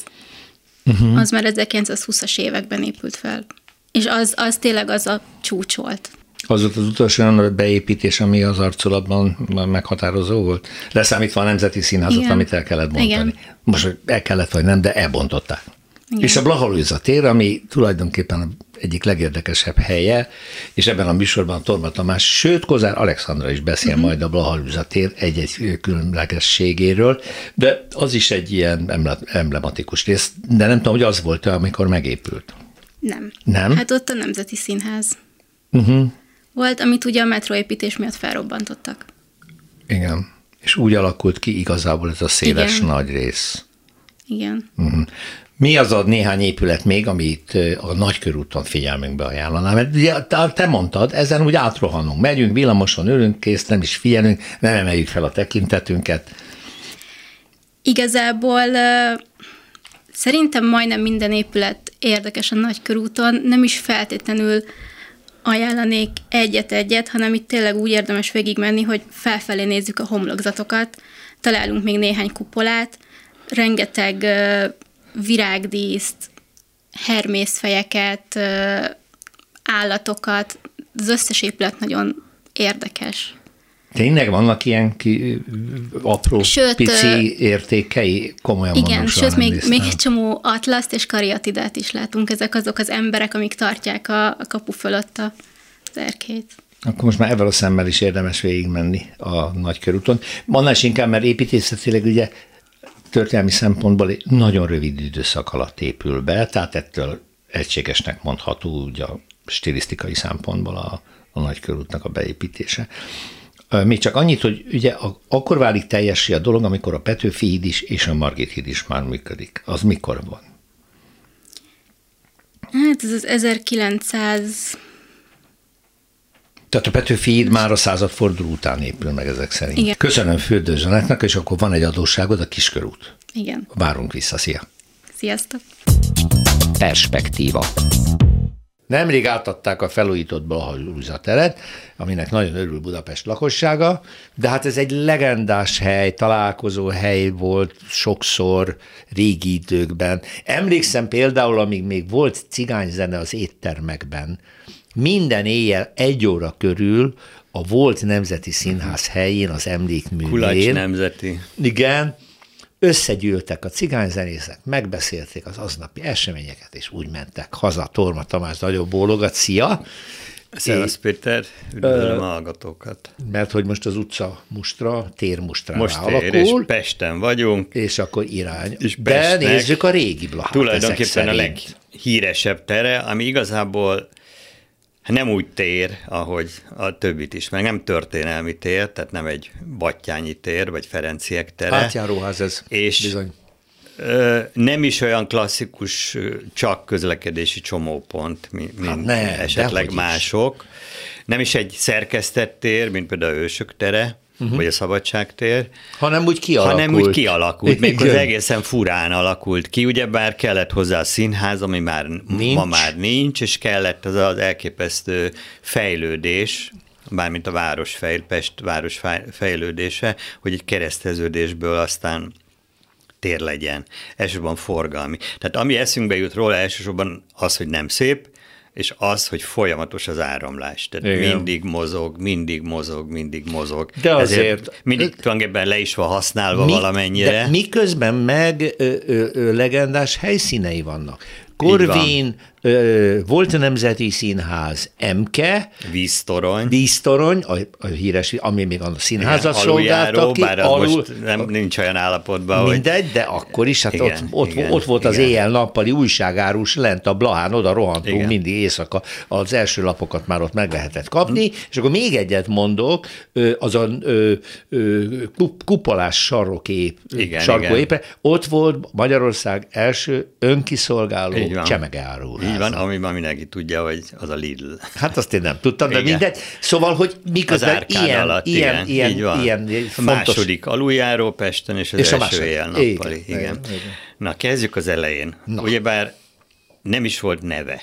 uh-huh. az már 1920-as években épült fel. És az, az tényleg az a csúcs volt. Az volt az utolsó olyan beépítés, ami az arculatban meghatározó volt? Leszámítva a Nemzeti Színházat, Igen. amit el kellett bontani. Igen. Most, el kellett vagy nem, de elbontották. Igen. És a Blahalőza tér, ami tulajdonképpen egyik legérdekesebb helye, és ebben a műsorban Torma Tamás, sőt, Kozár Alexandra is beszél uh-huh. majd a Blahalőza tér egy-egy különlegességéről, de az is egy ilyen emblematikus rész, de nem tudom, hogy az volt amikor megépült. Nem. Nem? Hát ott a Nemzeti Színház. Uh-huh. Volt, amit ugye a metroépítés miatt felrobbantottak. Igen. És úgy alakult ki igazából ez a széles Igen. nagy rész. Igen. Uh-huh. Mi az a néhány épület még, amit a nagykörúton figyelmünkbe ajánlanám? Mert ugye, te mondtad, ezen úgy átrohanunk, megyünk, villamoson ülünk, kész, nem is figyelünk, nem emeljük fel a tekintetünket. Igazából szerintem majdnem minden épület érdekes a nagykörúton, nem is feltétlenül ajánlanék egyet-egyet, hanem itt tényleg úgy érdemes végigmenni, hogy felfelé nézzük a homlokzatokat, találunk még néhány kupolát, rengeteg virágdíszt, hermészfejeket, állatokat, az összes épület nagyon érdekes. Tényleg vannak ilyen ki, apró, sőt, pici értékei? Komolyan igen, mondom, sőt, még, még egy csomó atlaszt és kariatidát is látunk. Ezek azok az emberek, amik tartják a, a kapu fölött a erkét. Akkor most már ebben a szemmel is érdemes végigmenni a nagykörúton. Annál is inkább, mert építészetileg ugye történelmi szempontból nagyon rövid időszak alatt épül be, tehát ettől egységesnek mondható ugye a stilisztikai szempontból a, a nagykörútnak a beépítése. Még csak annyit, hogy ugye akkor válik teljessé a dolog, amikor a Petőfi híd is és a Margit híd is már működik. Az mikor van? Hát ez az 1900 tehát a Petőfi már a századforduló után épül meg ezek szerint. Igen. Köszönöm Fürdő Zsanetnek, és akkor van egy adósságod, a Kiskörút. Igen. Várunk vissza, szia! Sziasztok! Perspektíva. Nemrég átadták a felújított Blaha teret, aminek nagyon örül Budapest lakossága, de hát ez egy legendás hely, találkozó hely volt sokszor régi időkben. Emlékszem például, amíg még volt cigányzene az éttermekben, minden éjjel egy óra körül a volt Nemzeti Színház helyén, az emlékművén. Kulacs Nemzeti. Igen, összegyűltek a cigányzenészek, megbeszélték az aznapi eseményeket, és úgy mentek haza. Torma Tamás nagyon bólogat, szia! Szervusz Péter, üdvözlöm a hallgatókat. Mert hogy most az utca mustra, tér mustra Most tér, alakul, és Pesten vagyunk. És akkor irány. És De nézzük a régi blahát Tulajdonképpen a leghíresebb tere, ami igazából nem úgy tér, ahogy a többit is, meg nem történelmi tér, tehát nem egy Battyányi tér, vagy Ferenciek tere. Átjáróház ez, és bizony. Nem is olyan klasszikus, csak közlekedési csomópont, mint hát ne, esetleg mások. Is. Nem is egy szerkesztett tér, mint például Ősök tere, uh-huh. vagy a Szabadságtér. Hanem úgy kialakult. Hanem úgy kialakult, még az egészen furán alakult ki, ugye bár kellett hozzá a színház, ami már nincs. ma már nincs, és kellett az az elképesztő fejlődés, bármint a városfejl, Pest város fejlődése, hogy egy kereszteződésből aztán tér legyen, elsősorban forgalmi. Tehát ami eszünkbe jut róla elsősorban az, hogy nem szép, és az, hogy folyamatos az áramlás. Tehát Igen. mindig mozog, mindig mozog, mindig mozog. De azért... Ezért mindig tulajdonképpen le is van használva mi, valamennyire. De miközben meg ö, ö, ö, legendás helyszínei vannak. Korvin, ö, volt a Nemzeti Színház MKE, víztorony, víztorony a, a híres, ami még a színházat szolgálta ki. Bár alul, most nem, nincs olyan állapotban, Mindegy, hogy... de akkor is, hát igen, ott, ott, igen, ott volt igen. az éjjel-nappali újságárus lent a Blahán, oda rohantunk igen. mindig éjszaka, az első lapokat már ott meg lehetett kapni, hm. és akkor még egyet mondok, az a kupolás sarokép, igen, sarkóépe, ott volt Magyarország első önkiszolgáló csemegeáró. Így van, amiben mindenki tudja, hogy az a Lidl. Hát azt én nem tudtam, de mindegy. Szóval, hogy miközben ilyen, alatt, ilyen, ilyen, így van. ilyen fontos... A második aluljáró Pesten, és az és első éjjel-nappali. Igen, igen. Igen, igen. Na, kezdjük az elején. Na. Ugyebár nem is volt neve.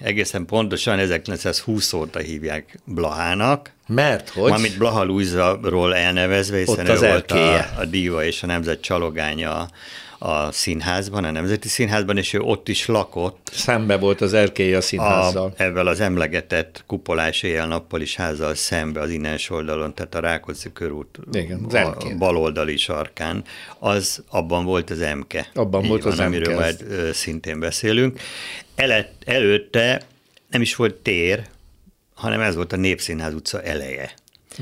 Egészen pontosan 1920 óta hívják Blahának. Mert hogy? Amit Blaha Luisa-ról elnevezve, hiszen Ott az ő volt a, a diva és a nemzet csalogánya a színházban, a Nemzeti Színházban, és ő ott is lakott. Szembe volt az erkély a színházzal. A, ebben az emlegetett kupolás éjjel-nappal is házzal szembe az innen oldalon, tehát a Rákóczi körút Igen, az a baloldali sarkán, az abban volt az emke. Abban Így volt van, az amiről emke. majd szintén beszélünk. El, előtte nem is volt tér, hanem ez volt a Népszínház utca eleje.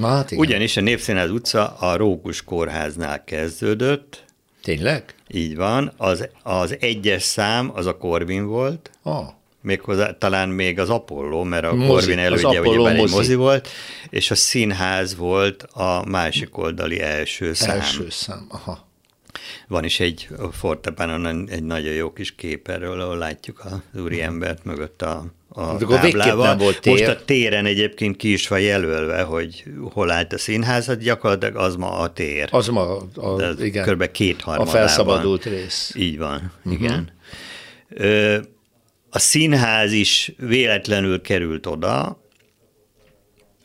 Hát Ugyanis a Népszínház utca a Rókus kórháznál kezdődött, Tényleg? Így van. Az, az egyes szám az a Corvin volt. Ah. Méghozzá talán még az Apollo, mert a mozi, Corvin elődje ugyebár egy mozi volt, és a színház volt a másik oldali első szám. Első szám, aha. Van is egy Fortepánon egy nagyon jó kis kép erről, ahol látjuk az úriembert mögött a a De táblával. Nem volt tér. Most a téren egyébként ki is van jelölve, hogy hol állt a színház, hát gyakorlatilag az ma a tér. Az ma, a, igen. Kb. kétharmadában. A felszabadult rész. Így van, uh-huh. igen. Ö, a színház is véletlenül került oda,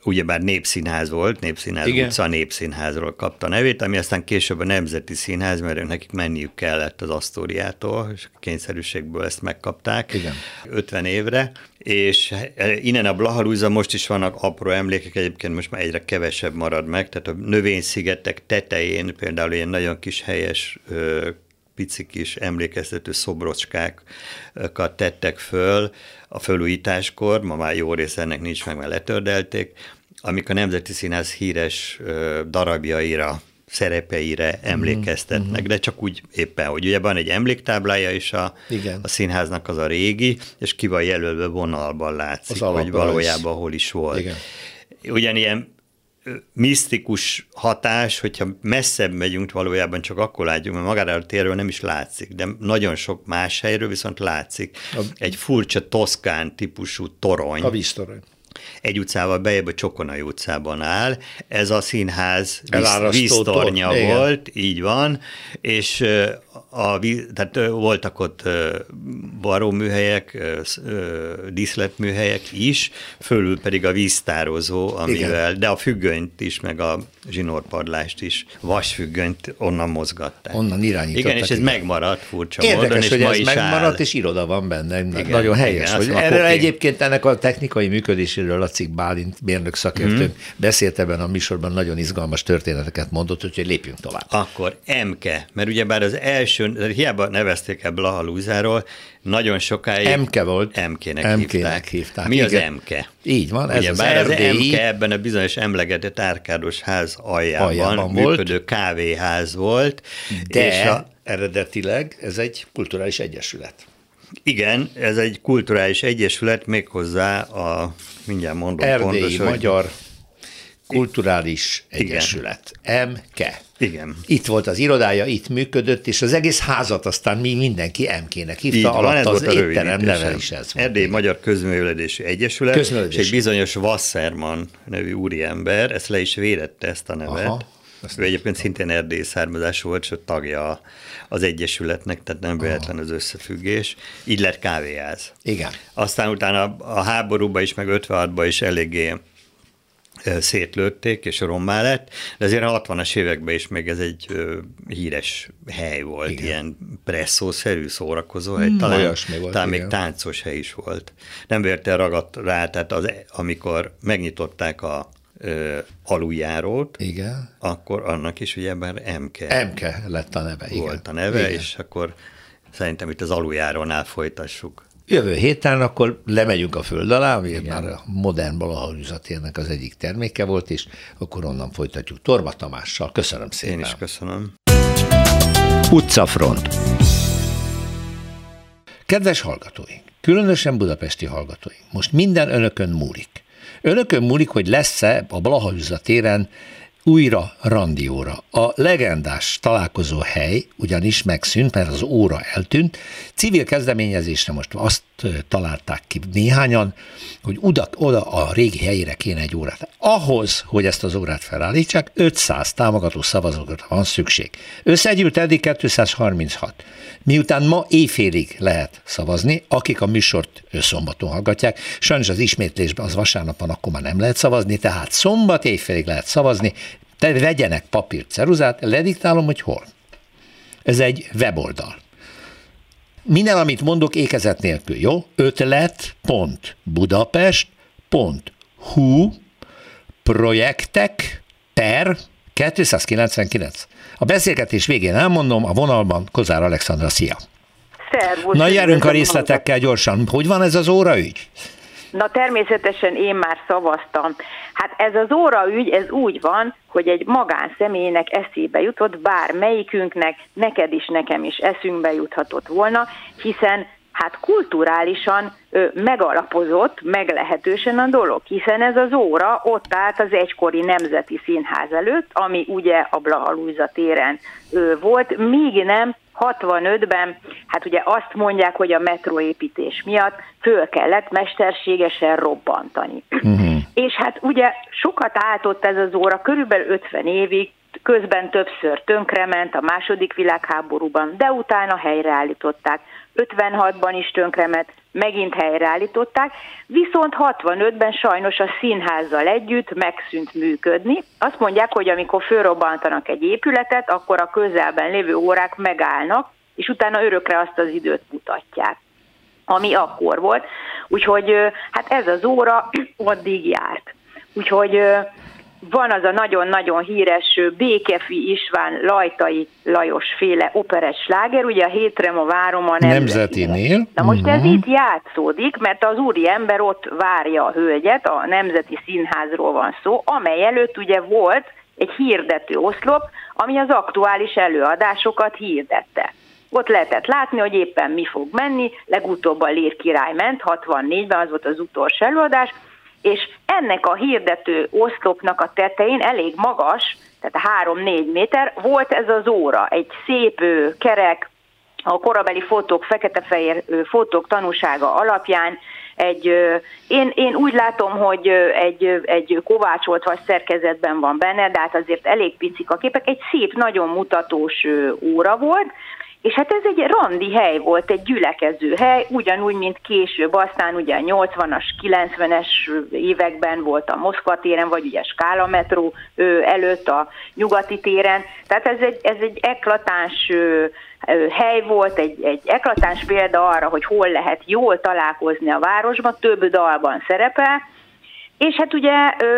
ugyebár népszínház volt, népszínház Igen. utca, népszínházról kapta nevét, ami aztán később a Nemzeti Színház, mert nekik menniük kellett az Asztóriától, és kényszerűségből ezt megkapták Igen. 50 évre, és innen a Blahalúza most is vannak apró emlékek, egyébként most már egyre kevesebb marad meg, tehát a növényszigetek tetején például ilyen nagyon kis helyes pici kis emlékeztető szobrocskákat tettek föl a fölújításkor, ma már jó része ennek nincs meg, mert letördelték, amik a Nemzeti Színház híres darabjaira szerepeire emlékeztetnek, uh-huh. de csak úgy éppen, hogy ugye van egy emléktáblája is a, Igen. a színháznak az a régi, és ki van jelölve vonalban látszik, hogy valójában hol is volt. Igen. Ugyanilyen misztikus hatás, hogyha messzebb megyünk valójában csak akkor látjuk, mert magára a térről nem is látszik, de nagyon sok más helyről viszont látszik. A, egy furcsa toszkán típusú torony. A víztorony egy utcával bejebb a Csokonai utcában áll. Ez a színház víztornya volt, így van, és a, tehát voltak ott baróműhelyek, díszletműhelyek is, fölül pedig a víztározó, amivel, Igen. de a függönyt is, meg a zsinórpadlást is, vasfüggönyt onnan mozgatták. Onnan irányítottak. Igen, és ez igen. megmaradt furcsa Érdekes, módon, és hogy ma ez is megmaradt, áll. és iroda van benne. Igen, Nagyon helyes. Igen, hogy erről egyébként ennek a technikai működéséről Lacik Bálint mérnök szakértőnk hmm. beszélt ebben a műsorban, nagyon izgalmas történeteket mondott, úgyhogy lépjünk tovább. Akkor Emke, mert ugyebár az első, hiába nevezték el Blaha Lúzáról, nagyon sokáig... Emke volt. Emkének, Emkének hívták. hívták. Mi Igen. az Emke? Így van, ez Ugye, az az Emke ebben a bizonyos emlegetett árkádos ház aljában, aljában működő volt. kávéház volt. De és a... eredetileg ez egy kulturális egyesület. Igen, ez egy kulturális egyesület, méghozzá a, mindjárt mondom Erdélyi pontosan, Magyar Kulturális Egyesület, MK. Igen. Itt volt az irodája, itt működött, és az egész házat aztán mi mindenki MK-nek hívta, alatt van, az étterem neve is ez volt. Erdély Magyar Közművelési Egyesület, Közművelési. és egy bizonyos Wasserman nevű úriember, ezt le is védette ezt a nevet. Aha. Ő egyébként szintén erdély származású volt, sőt tagja az Egyesületnek, tehát nem véletlen az összefüggés. Így lett kávéház. Igen. Aztán utána a háborúban is, meg 56-ban is eléggé szétlőtték, és rommá lett, de azért a 60-as években is még ez egy ö, híres hely volt, igen. ilyen presszószerű szórakozó hely, hmm, talán, volt, talán még táncos hely is volt. Nem vérte ragadt rá, tehát az, amikor megnyitották a ö, aluljárót, igen. akkor annak is ugye ebben MK. MK lett a neve, igen. Volt a neve, igen. és akkor szerintem itt az aluljárónál folytassuk. Jövő héten akkor lemegyünk a föld alá, ami Igen. már a modern Balahalüzatérnek az egyik terméke volt, és akkor onnan folytatjuk Torma Tamással. Köszönöm szépen. Én is köszönöm. Utcafront. Kedves hallgatóink, különösen budapesti hallgatóink, most minden önökön múlik. Önökön múlik, hogy lesz-e a Blaha téren újra randióra. A legendás találkozó hely ugyanis megszűnt, mert az óra eltűnt. Civil kezdeményezésre most azt találták ki néhányan, hogy oda, oda a régi helyére kéne egy órát. Ahhoz, hogy ezt az órát felállítsák, 500 támogató szavazókra van szükség. Összegyűlt eddig 236. Miután ma éjfélig lehet szavazni, akik a műsort szombaton hallgatják, sajnos az ismétlésben az vasárnap van, akkor már nem lehet szavazni, tehát szombat éjfélig lehet szavazni, te vegyenek papírt, ceruzát, lediktálom, hogy hol. Ez egy weboldal. Minden, amit mondok, ékezet nélkül, jó? Ötlet.budapest.hu projektek per 299. A beszélgetés végén elmondom, a vonalban Kozár Alexandra, szia! Szervusz! Na, járunk a részletekkel gyorsan. Hogy van ez az óraügy? Na természetesen én már szavaztam. Hát ez az óraügy, ez úgy van, hogy egy magánszemélynek eszébe jutott, bár melyikünknek, neked is, nekem is eszünkbe juthatott volna, hiszen hát kulturálisan ö, megalapozott meglehetősen a dolog, hiszen ez az óra ott állt az egykori Nemzeti Színház előtt, ami ugye a Blaha téren ö, volt, míg nem 65-ben, hát ugye azt mondják, hogy a metróépítés miatt föl kellett mesterségesen robbantani. Uh-huh. És hát ugye sokat álltott ez az óra, körülbelül 50 évig, közben többször tönkrement a második világháborúban, de utána helyreállították. 56-ban is tönkrement, megint helyreállították, viszont 65-ben sajnos a színházzal együtt megszűnt működni. Azt mondják, hogy amikor fölrobbantanak egy épületet, akkor a közelben lévő órák megállnak, és utána örökre azt az időt mutatják ami akkor volt. Úgyhogy hát ez az óra addig járt. Úgyhogy van az a nagyon-nagyon híres Békefi István Lajtai Lajos féle operes sláger, ugye a Hétre ma várom a Nemzetinél. Na most uh-huh. ez mhm. itt játszódik, mert az úri ember ott várja a hölgyet, a Nemzeti Színházról van szó, amely előtt ugye volt egy hirdető oszlop, ami az aktuális előadásokat hirdette. Ott lehetett látni, hogy éppen mi fog menni, legutóbb a Lér király ment, 64-ben az volt az utolsó előadás, és ennek a hirdető oszlopnak a tetején elég magas, tehát 3-4 méter, volt ez az óra, egy szép kerek, a korabeli fotók, fekete-fehér fotók tanúsága alapján egy, én, én úgy látom, hogy egy, egy kovácsolt vagy szerkezetben van benne, de hát azért elég picik a képek, egy szép, nagyon mutatós óra volt, és hát ez egy randi hely volt, egy gyülekező hely, ugyanúgy, mint később, aztán ugye a 80-as, 90-es években volt a Moszkva téren, vagy ugye Skála metró előtt a nyugati téren. Tehát ez egy, ez egy eklatáns hely volt, egy, egy eklatáns példa arra, hogy hol lehet jól találkozni a városban, több dalban szerepel, és hát ugye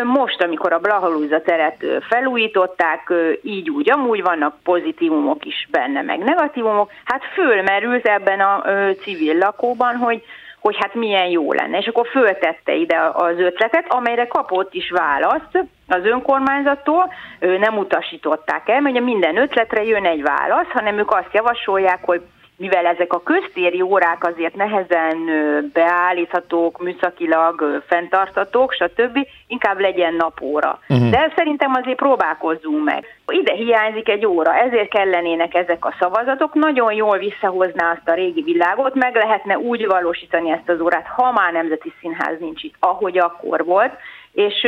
most, amikor a Blahalúza teret felújították, így úgy amúgy vannak pozitívumok is benne, meg negatívumok, hát fölmerült ebben a civil lakóban, hogy hogy hát milyen jó lenne. És akkor föltette ide az ötletet, amelyre kapott is választ az önkormányzattól, nem utasították el, mert minden ötletre jön egy válasz, hanem ők azt javasolják, hogy mivel ezek a köztéri órák azért nehezen beállíthatók, műszakilag fenntartatók, stb., inkább legyen napóra. Uh-huh. De szerintem azért próbálkozzunk meg. Ide hiányzik egy óra, ezért kellenének ezek a szavazatok. Nagyon jól visszahozná azt a régi világot, meg lehetne úgy valósítani ezt az órát, ha már Nemzeti Színház nincs itt, ahogy akkor volt, és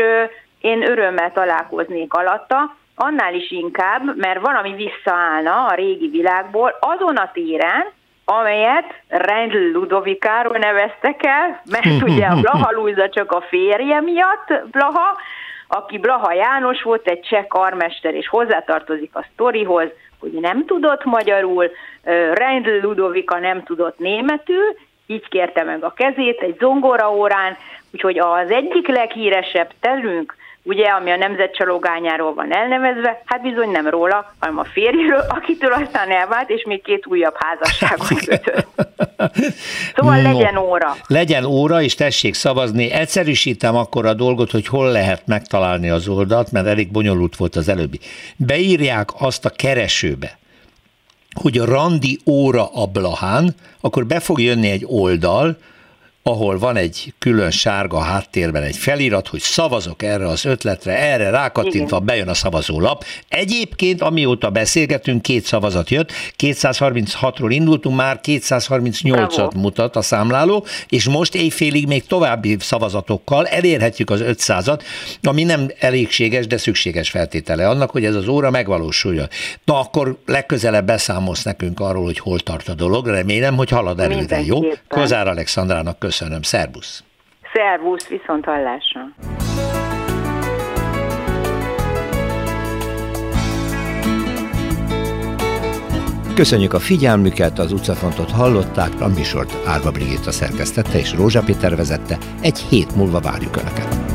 én örömmel találkoznék alatta, annál is inkább, mert valami visszaállna a régi világból azon a téren, amelyet Rendl Ludovikáról neveztek el, mert ugye a Blaha Luisa csak a férje miatt Blaha, aki Blaha János volt, egy cseh karmester, és hozzátartozik a sztorihoz, hogy nem tudott magyarul, Rendl Ludovika nem tudott németül, így kérte meg a kezét egy zongoraórán, úgyhogy az egyik leghíresebb terünk ugye, ami a nemzetcsalógányáról van elnevezve, hát bizony nem róla, hanem a férjről, akitől aztán elvált, és még két újabb házasságot kötött. Szóval no, legyen óra. Legyen óra, és tessék szavazni. Egyszerűsítem akkor a dolgot, hogy hol lehet megtalálni az oldalt, mert elég bonyolult volt az előbbi. Beírják azt a keresőbe, hogy a randi óra a Blahán, akkor be fog jönni egy oldal, ahol van egy külön sárga háttérben egy felirat, hogy szavazok erre az ötletre, erre rákattintva Igen. bejön a szavazólap. Egyébként, amióta beszélgetünk, két szavazat jött, 236-ról indultunk, már 238-at mutat a számláló, és most éjfélig még további szavazatokkal elérhetjük az 500-at, ami nem elégséges, de szükséges feltétele annak, hogy ez az óra megvalósuljon. Na akkor legközelebb beszámolsz nekünk arról, hogy hol tart a dolog, remélem, hogy halad előre, jó? Kozár Alexandrának köszönöm Köszönöm, szervusz! Szervusz, viszont hallásra! Köszönjük a figyelmüket, az utcafontot hallották, a műsort Árva Brigitta szerkesztette és Rózsa Péter vezette. Egy hét múlva várjuk Önöket.